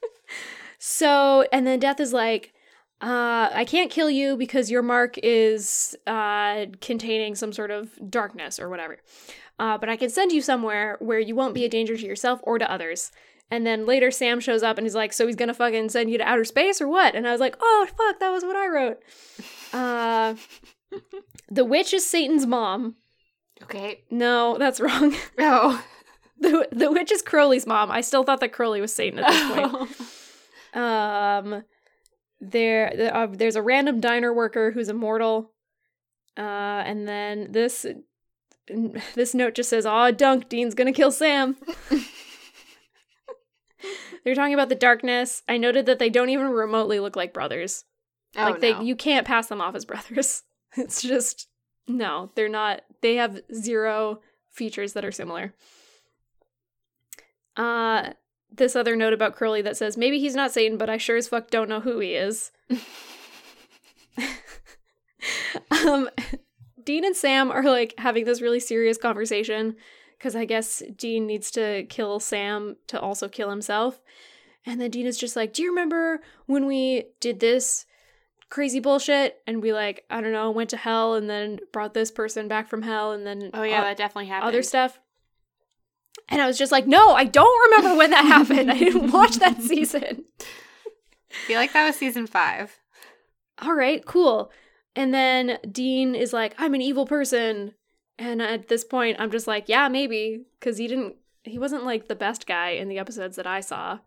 so and then Death is like, uh, I can't kill you because your mark is uh, containing some sort of darkness or whatever. Uh, but I can send you somewhere where you won't be a danger to yourself or to others. And then later Sam shows up and he's like, So he's gonna fucking send you to outer space or what? And I was like, Oh, fuck, that was what I wrote. Uh, the witch is Satan's mom. Okay. No, that's wrong. Oh. The, the witch is Crowley's mom. I still thought that Crowley was Satan at this point. Um, there, there- uh, there's a random diner worker who's immortal. Uh, and then this, this note just says, "Aw, Dunk, Dean's gonna kill Sam." They're talking about the darkness. I noted that they don't even remotely look like brothers. oh, like they, no. you can't pass them off as brothers. It's just no, they're not. They have zero features that are similar. Uh, this other note about Crowley that says maybe he's not Satan, but I sure as fuck don't know who he is. um, Dean and Sam are like having this really serious conversation because I guess Dean needs to kill Sam to also kill himself. And then Dean is just like, Do you remember when we did this? crazy bullshit and we like I don't know went to hell and then brought this person back from hell and then Oh yeah, that definitely happened. other stuff. And I was just like, no, I don't remember when that happened. I didn't watch that season. I feel like that was season five. All right, cool. And then Dean is like, I'm an evil person. And at this point, I'm just like, yeah, maybe. Because he didn't, he wasn't like the best guy in the episodes that I saw.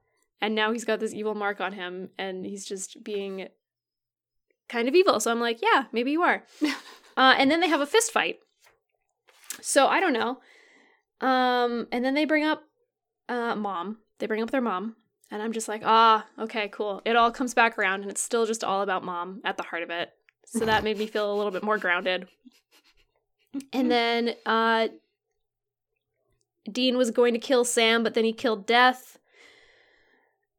And now he's got this evil mark on him and he's just being kind of evil. So I'm like, yeah, maybe you are. uh, and then they have a fist fight. So I don't know. Um, and then they bring up uh, mom. They bring up their mom. And I'm just like, ah, okay, cool. It all comes back around and it's still just all about mom at the heart of it. So that made me feel a little bit more grounded. And then uh Dean was going to kill Sam, but then he killed Death.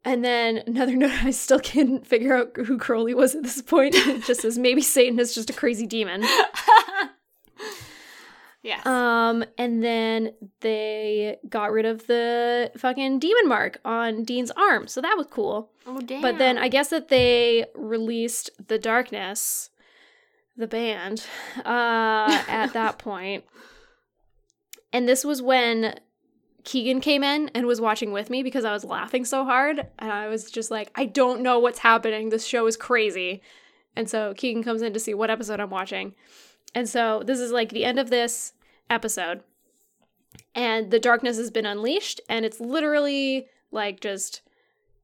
And then another note, I still can't figure out who Crowley was at this point. It just says maybe Satan is just a crazy demon. yes. Um, and then they got rid of the fucking demon mark on Dean's arm, so that was cool. oh damn. But then I guess that they released The Darkness, the band, uh, at that point. And this was when Keegan came in and was watching with me because I was laughing so hard. And I was just like, I don't know what's happening. This show is crazy. And so Keegan comes in to see what episode I'm watching. And so this is like the end of this episode. And the darkness has been unleashed. And it's literally like just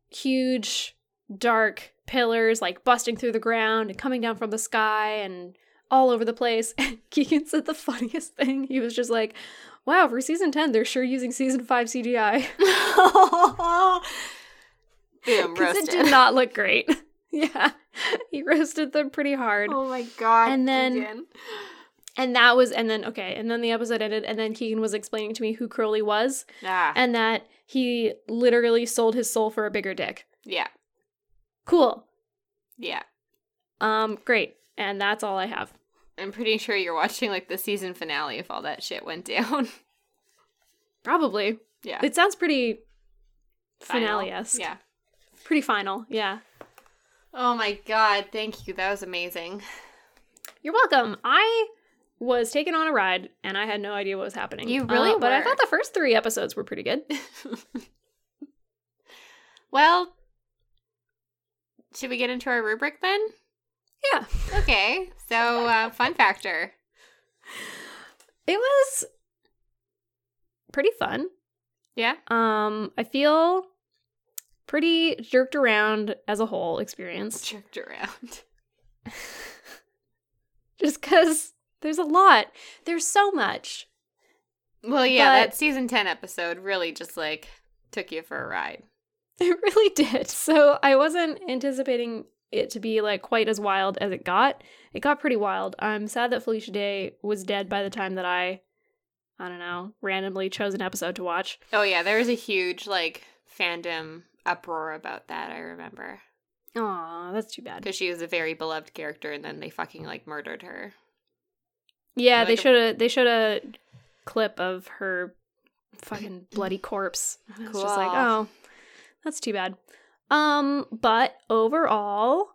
huge dark pillars like busting through the ground and coming down from the sky and all over the place. And Keegan said the funniest thing. He was just like, wow, for season 10, they're sure using season 5 CGI. Boom, Because it did not look great. yeah. He roasted them pretty hard. Oh my god. And then- Keegan. And that was, and then, okay, and then the episode ended, and then Keegan was explaining to me who Crowley was, Ah. and that he literally sold his soul for a bigger dick. yeah. Cool. Yeah. Um, great. And that's all I have. I'm pretty sure you're watching like the season finale if all that shit went down. Probably. yeah. It sounds pretty finale esque. Yeah. Pretty final. Yeah. Oh my god, thank you. That was amazing. You're welcome. I was taken on a ride and I had no idea what was happening. You really Uh, But I thought the first three episodes were pretty good. well, should we get into our rubric then? Yeah. Okay. So, uh, fun factor. It was pretty fun. Yeah. Um, I feel pretty jerked around as a whole experience. Jerked around. Just because there's a lot. There's so much. Well, yeah, But- that season 10 episode really just like took you for a ride. It really did. So I wasn't anticipating it to be like quite as wild as it got. It got pretty wild. I'm sad that Felicia Day was dead by the time that I, I don't know, randomly chose an episode to watch. Oh, yeah, there was a huge like fandom uproar about that, I remember. Aw, that's too bad. Because she was a very beloved character and then they fucking like murdered her. Yeah, they Like a- should have. They showed a clip of her fucking bloody corpse. Was just like, oh, that's too bad. Um, but overall,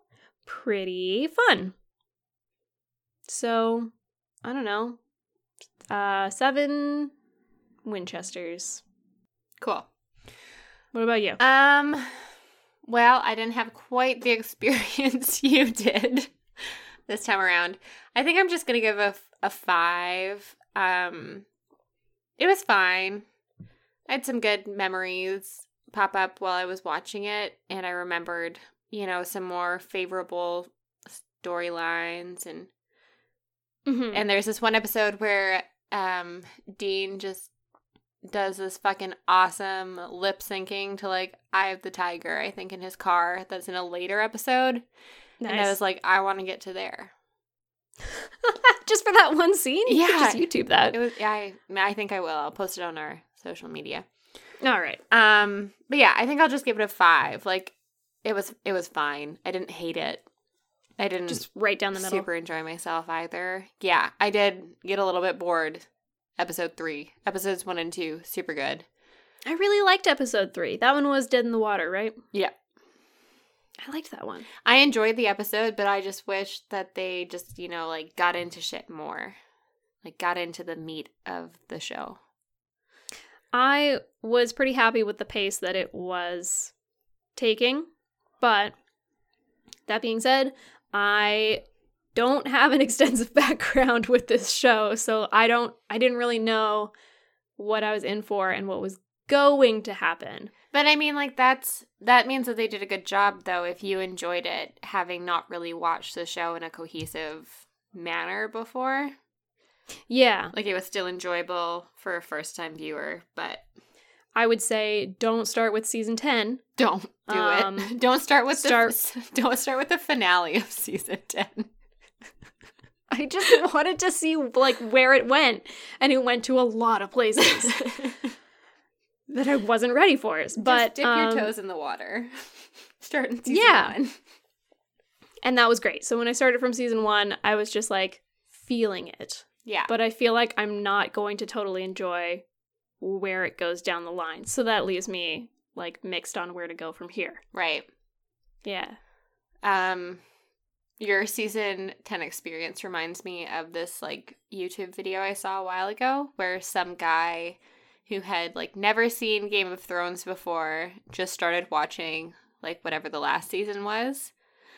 pretty fun. So, I don't know. Uh, seven Winchesters. Cool. What about you? Um, well, I didn't have quite the experience you did this time around. I think I'm just gonna give a a five. Um, it was fine. I had some good memories pop up while I was watching it, and I remembered, you know, some more favorable storylines and Mhm. and there's this one episode where um Dean just does this fucking awesome lip syncing to like "Eye of the Tiger, I think, in his car. That's in a later episode. And I was like, I want to get to there. just for that one scene? You Yeah. just YouTube that. It was I I think I will. I'll post it on our social media. All right. Um but yeah, I think I'll just give it a five. Like it was it was fine. I didn't hate it. I didn't Just right down the middle. super enjoy myself either. Yeah, I did get a little bit bored. Episode three, episodes one and two, super good. I really liked episode three. That one was Dead in the Water, right? Yeah. I liked that one. I enjoyed the episode, but I just wish that they just, you know, like got into shit more. Like got into the meat of the show. I was pretty happy with the pace that it was taking, but that being said, I don't have an extensive background with this show, so I don't I didn't really know what I was in for and what was going to happen. But I mean like that's that means that they did a good job though if you enjoyed it having not really watched the show in a cohesive manner before. Yeah, Like it was still enjoyable for a first time viewer, but I would say don't start with season 10. don't do Um, it. Don't start with start- the don't start with the finale of season 10. I just wanted to see like where it went and it went to a lot of places that I wasn't ready for. But Just dip um, your toes in the water. Start in season Yeah. one. and that was great. So when I started from season 1, I was just like feeling it. Yeah. But I feel like I'm not going to totally enjoy where it goes down the line. So that leaves me like mixed on where to go from here. right. Yeah. Um your season 10 experience reminds me of this like YouTube video I saw a while ago where some guy who had like never seen Game of Thrones before just started watching like whatever the last season was.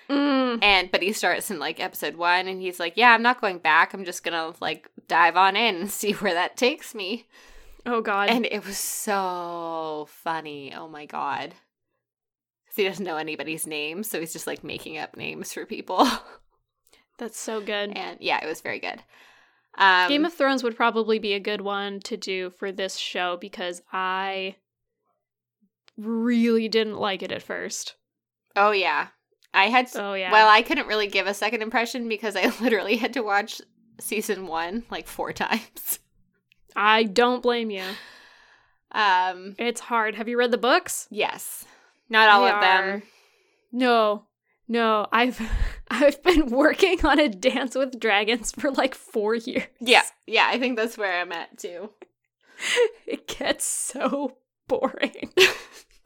Mm. And but he starts in like episode 1 and he's like, "Yeah, I'm not going back. I'm just going to like dive on in and see where that takes me." Oh god. And it was so funny. Oh my god. 'Cause he doesn't know anybody's names, so he's just like making up names for people. That's so good. and yeah, it was very good. Um, Game of Thrones would probably be a good one to do for this show because I really didn't like it at first. Oh yeah, I had. Oh yeah. Well, I couldn't really give a second impression because I literally had to watch season one like four times. I don't blame you. Um, It's hard. Have you read the books? yes, not all They of them. are- No. No, I've I've been working on a Dance with Dragons for like 4 years. Yeah, yeah, I think that's where I'm at too. It gets so boring.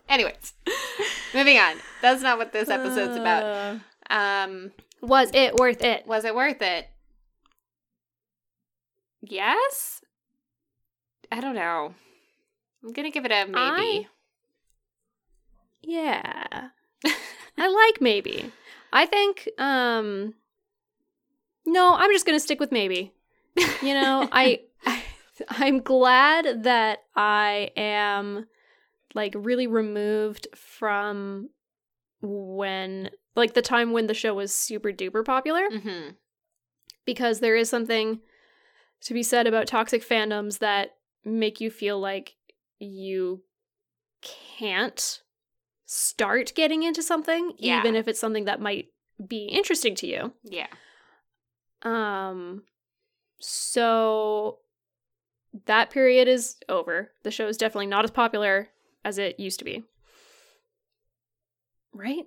Anyways, moving on. That's not what this episode's about. Uh, Um, Was it worth it? was it worth it? Yes. I don't know. I'm gonna give it a maybe. Yeah. I like maybe. I think um No, I'm just going to stick with maybe. You know, I, I I'm glad that I am like really removed from when like the time when the show was super duper popular mm-hmm. because there is something to be said about toxic fandoms that make you feel like you can't start getting into something Yeah. even if it's something that might be interesting to you. Yeah. Um so that period is over. The show is definitely not as popular as it used to be. Right?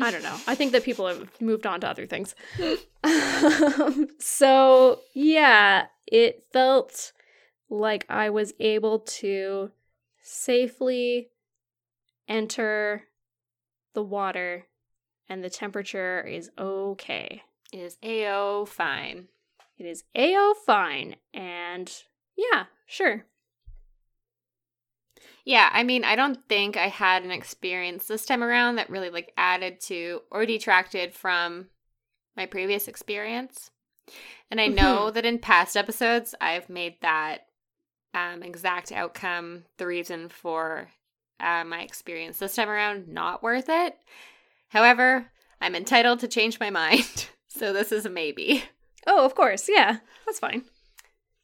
I don't know. I think that people have moved on to other things. um, so, yeah, it felt like I was able to safely enter the water and the temperature is okay. It is AO fine? It is AO fine. And yeah, sure. Yeah, I mean, I don't think I had an experience this time around that really like added to or detracted from my previous experience. And I know that in past episodes I've made that um, exact outcome the reason for uh, my experience this time around not worth it. However, I'm entitled to change my mind, so this is a maybe. Oh, of course. Yeah, that's fine.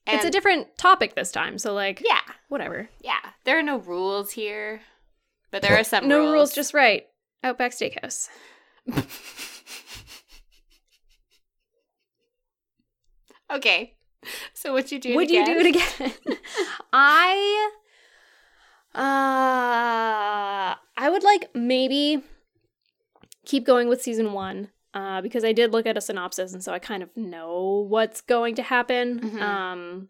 It's a different topic this time. So, like, yeah, whatever. yeah. There are no rules here, but there are some no rules. rules, just right. Outback Steakhouse. okay. So what you do? Would you do it again? I uh I would like maybe keep going with season 1 uh because I did look at a synopsis and so I kind of know what's going to happen. Mhm. Um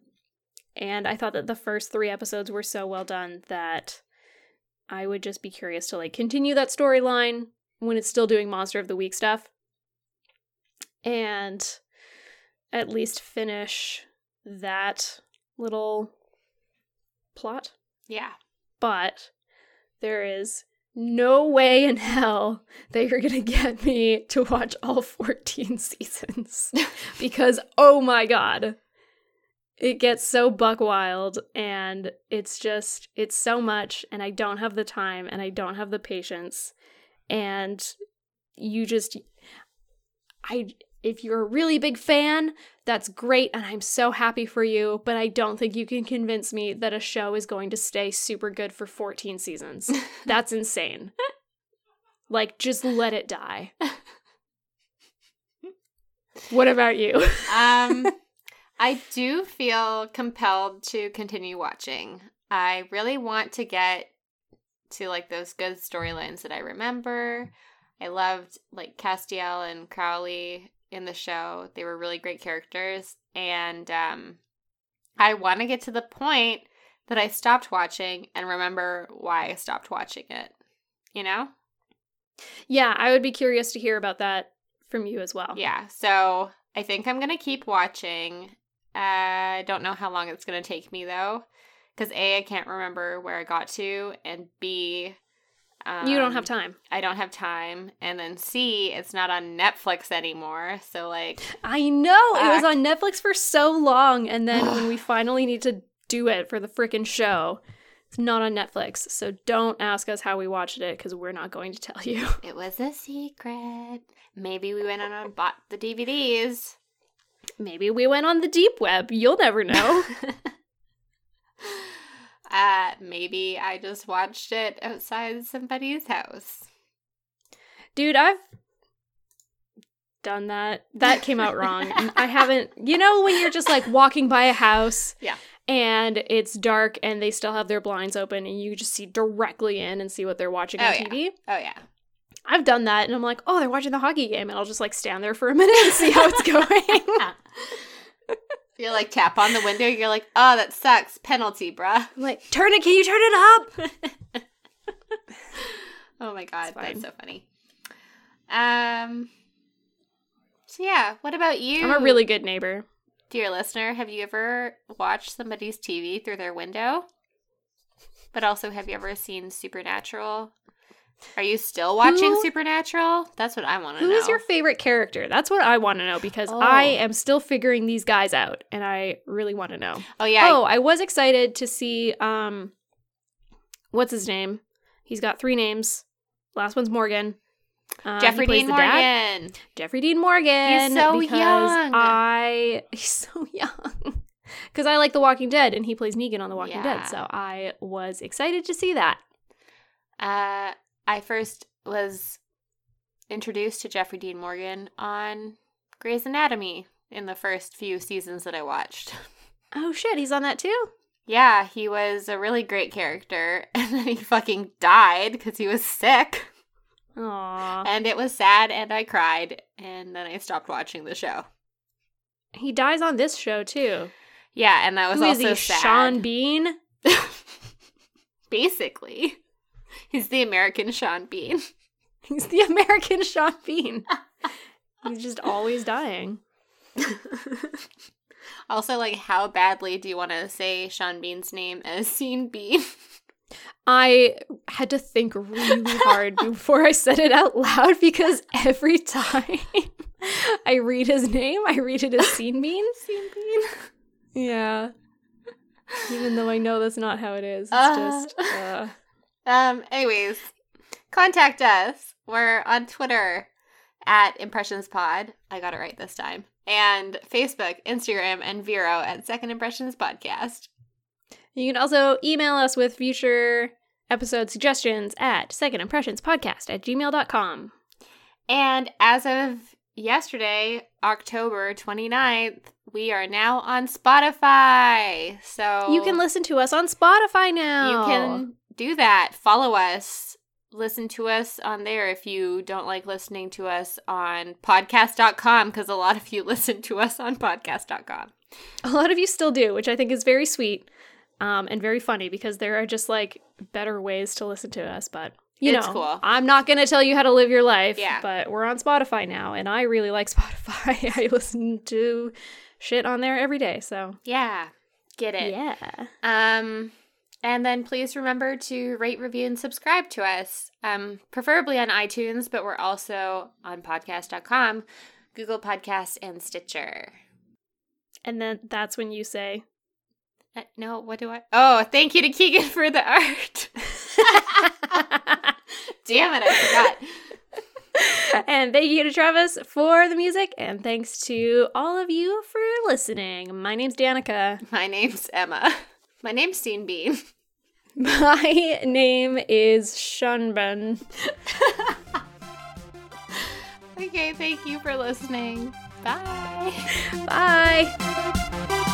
and I thought that the first 3 episodes were so well done that I would just be curious to like continue that storyline when it's still doing Monster of the Week stuff and at least finish that little plot. Yeah. But there is no way in hell that you're going to get me to watch all 14 seasons. Because oh my god it gets so buck wild and it's just it's so much and I don't have the time and I don't have the patience and you just I if you're a really big fan, that's great and I'm so happy for you, but I don't think you can convince me that a show is going to stay super good for 14 seasons. That's insane. like just let it die. what about you? um I do feel compelled to continue watching. I really want to get to like those good storylines that I remember. I loved like Castiel and Crowley in the show. They were really great characters. And um, I want to get to the point that I stopped watching and remember why I stopped watching it. You know? Yeah, I would be curious to hear about that from you as well. Yeah. So I think I'm going to keep watching. Uh, I don't know how long it's going to take me though. Because A, I can't remember where I got to. And B, um, you don't have um, time. I don't have time. And then C, it's not on Netflix anymore. So like I know it was on Netflix for so long and then when we finally need to do it for the freaking show, it's not on Netflix. So don't ask us how we watched it cuz we're not going to tell you. It was a secret. Maybe we went on and bought the DVDs. Maybe we went on the deep web. You'll never know. Uh, maybe I just watched it outside somebody's house. Dude, I've done that. That came out wrong. I haven't, you know, when you're just like walking by a house. Yeah. And it's dark and they still have their blinds open and you just see directly in and see what they're watching oh, on yeah. TV. Oh, yeah. I've done that and I'm like, oh, they're watching the hockey game. And I'll just like stand there for a minute and see how it's going. You're like tap on the window. You're like, oh, that sucks. Penalty, bruh. I'm like, turn it. Can you turn it up? oh my god, that's so funny. Um. So yeah, what about you? I'm a really good neighbor. Dear listener, have you ever watched somebody's TV through their window? But also, have you ever seen Supernatural are you still watching Who? Supernatural? That's what I want to know. Who is your favorite character? That's what I want to know because oh. I am still figuring these guys out and I really want to know. Oh yeah. Oh, I was excited to see um what's his name? He's got three names. Last one's Morgan. Um, Jeffrey Dean Morgan. Dad. Jeffrey Dean Morgan. He's so young. I he's so young. Because I like The Walking Dead and he plays Negan on The Walking yeah. Dead. So I was excited to see that. Uh I first was introduced to Jeffrey Dean Morgan on Grey's Anatomy in the first few seasons that I watched. Oh shit, he's on that too? Yeah, he was a really great character, and then he fucking died because he was sick. Aww. And it was sad, and I cried, and then I stopped watching the show. He dies on this show too. Yeah, and that was Who also is he, sad. Sean Bean. Basically. He's the American Sean Bean. He's the American Sean Bean. He's just always dying. also, like, how badly do you want to say Sean Bean's name as Sean Bean? I had to think really hard before I said it out loud because every time I read his name, I read it as Sean Bean. Sean Bean. Yeah. Even though I know that's not how it is. It's uh, just. Uh, um, anyways, contact us. We're on Twitter at Impressions Pod. I got it right this time. And Facebook, Instagram, and Vero at Second Impressions Podcast. You can also email us with future episode suggestions at Second Impressions Podcast at gmail.com. And as of yesterday, October 29th, we are now on Spotify. So you can listen to us on Spotify now. You can do that. Follow us. Listen to us on there if you don't like listening to us on podcast.com because a lot of you listen to us on podcast.com. A lot of you still do, which I think is very sweet um, and very funny because there are just like better ways to listen to us. But you It's know, cool. I'm not going to tell you how to live your life, Yeah. but we're on Spotify now, and I really like Spotify. I listen to shit on there every day, so Yeah. Get it. yeah. Um, and then please remember to rate, review, and subscribe to us, um, preferably on iTunes, but we're also on podcast.com, Google Podcasts, and Stitcher. And then that's when you say, Uh, no, what do I? Oh, thank you to Keegan for the art. Damn it, I forgot. and thank you to Travis for the music, and thanks to all of you for listening. My name's Danica. My name's Emma. My name's Sean Bean. My name is Shunben. Okay, thank you for listening. Bye. Bye.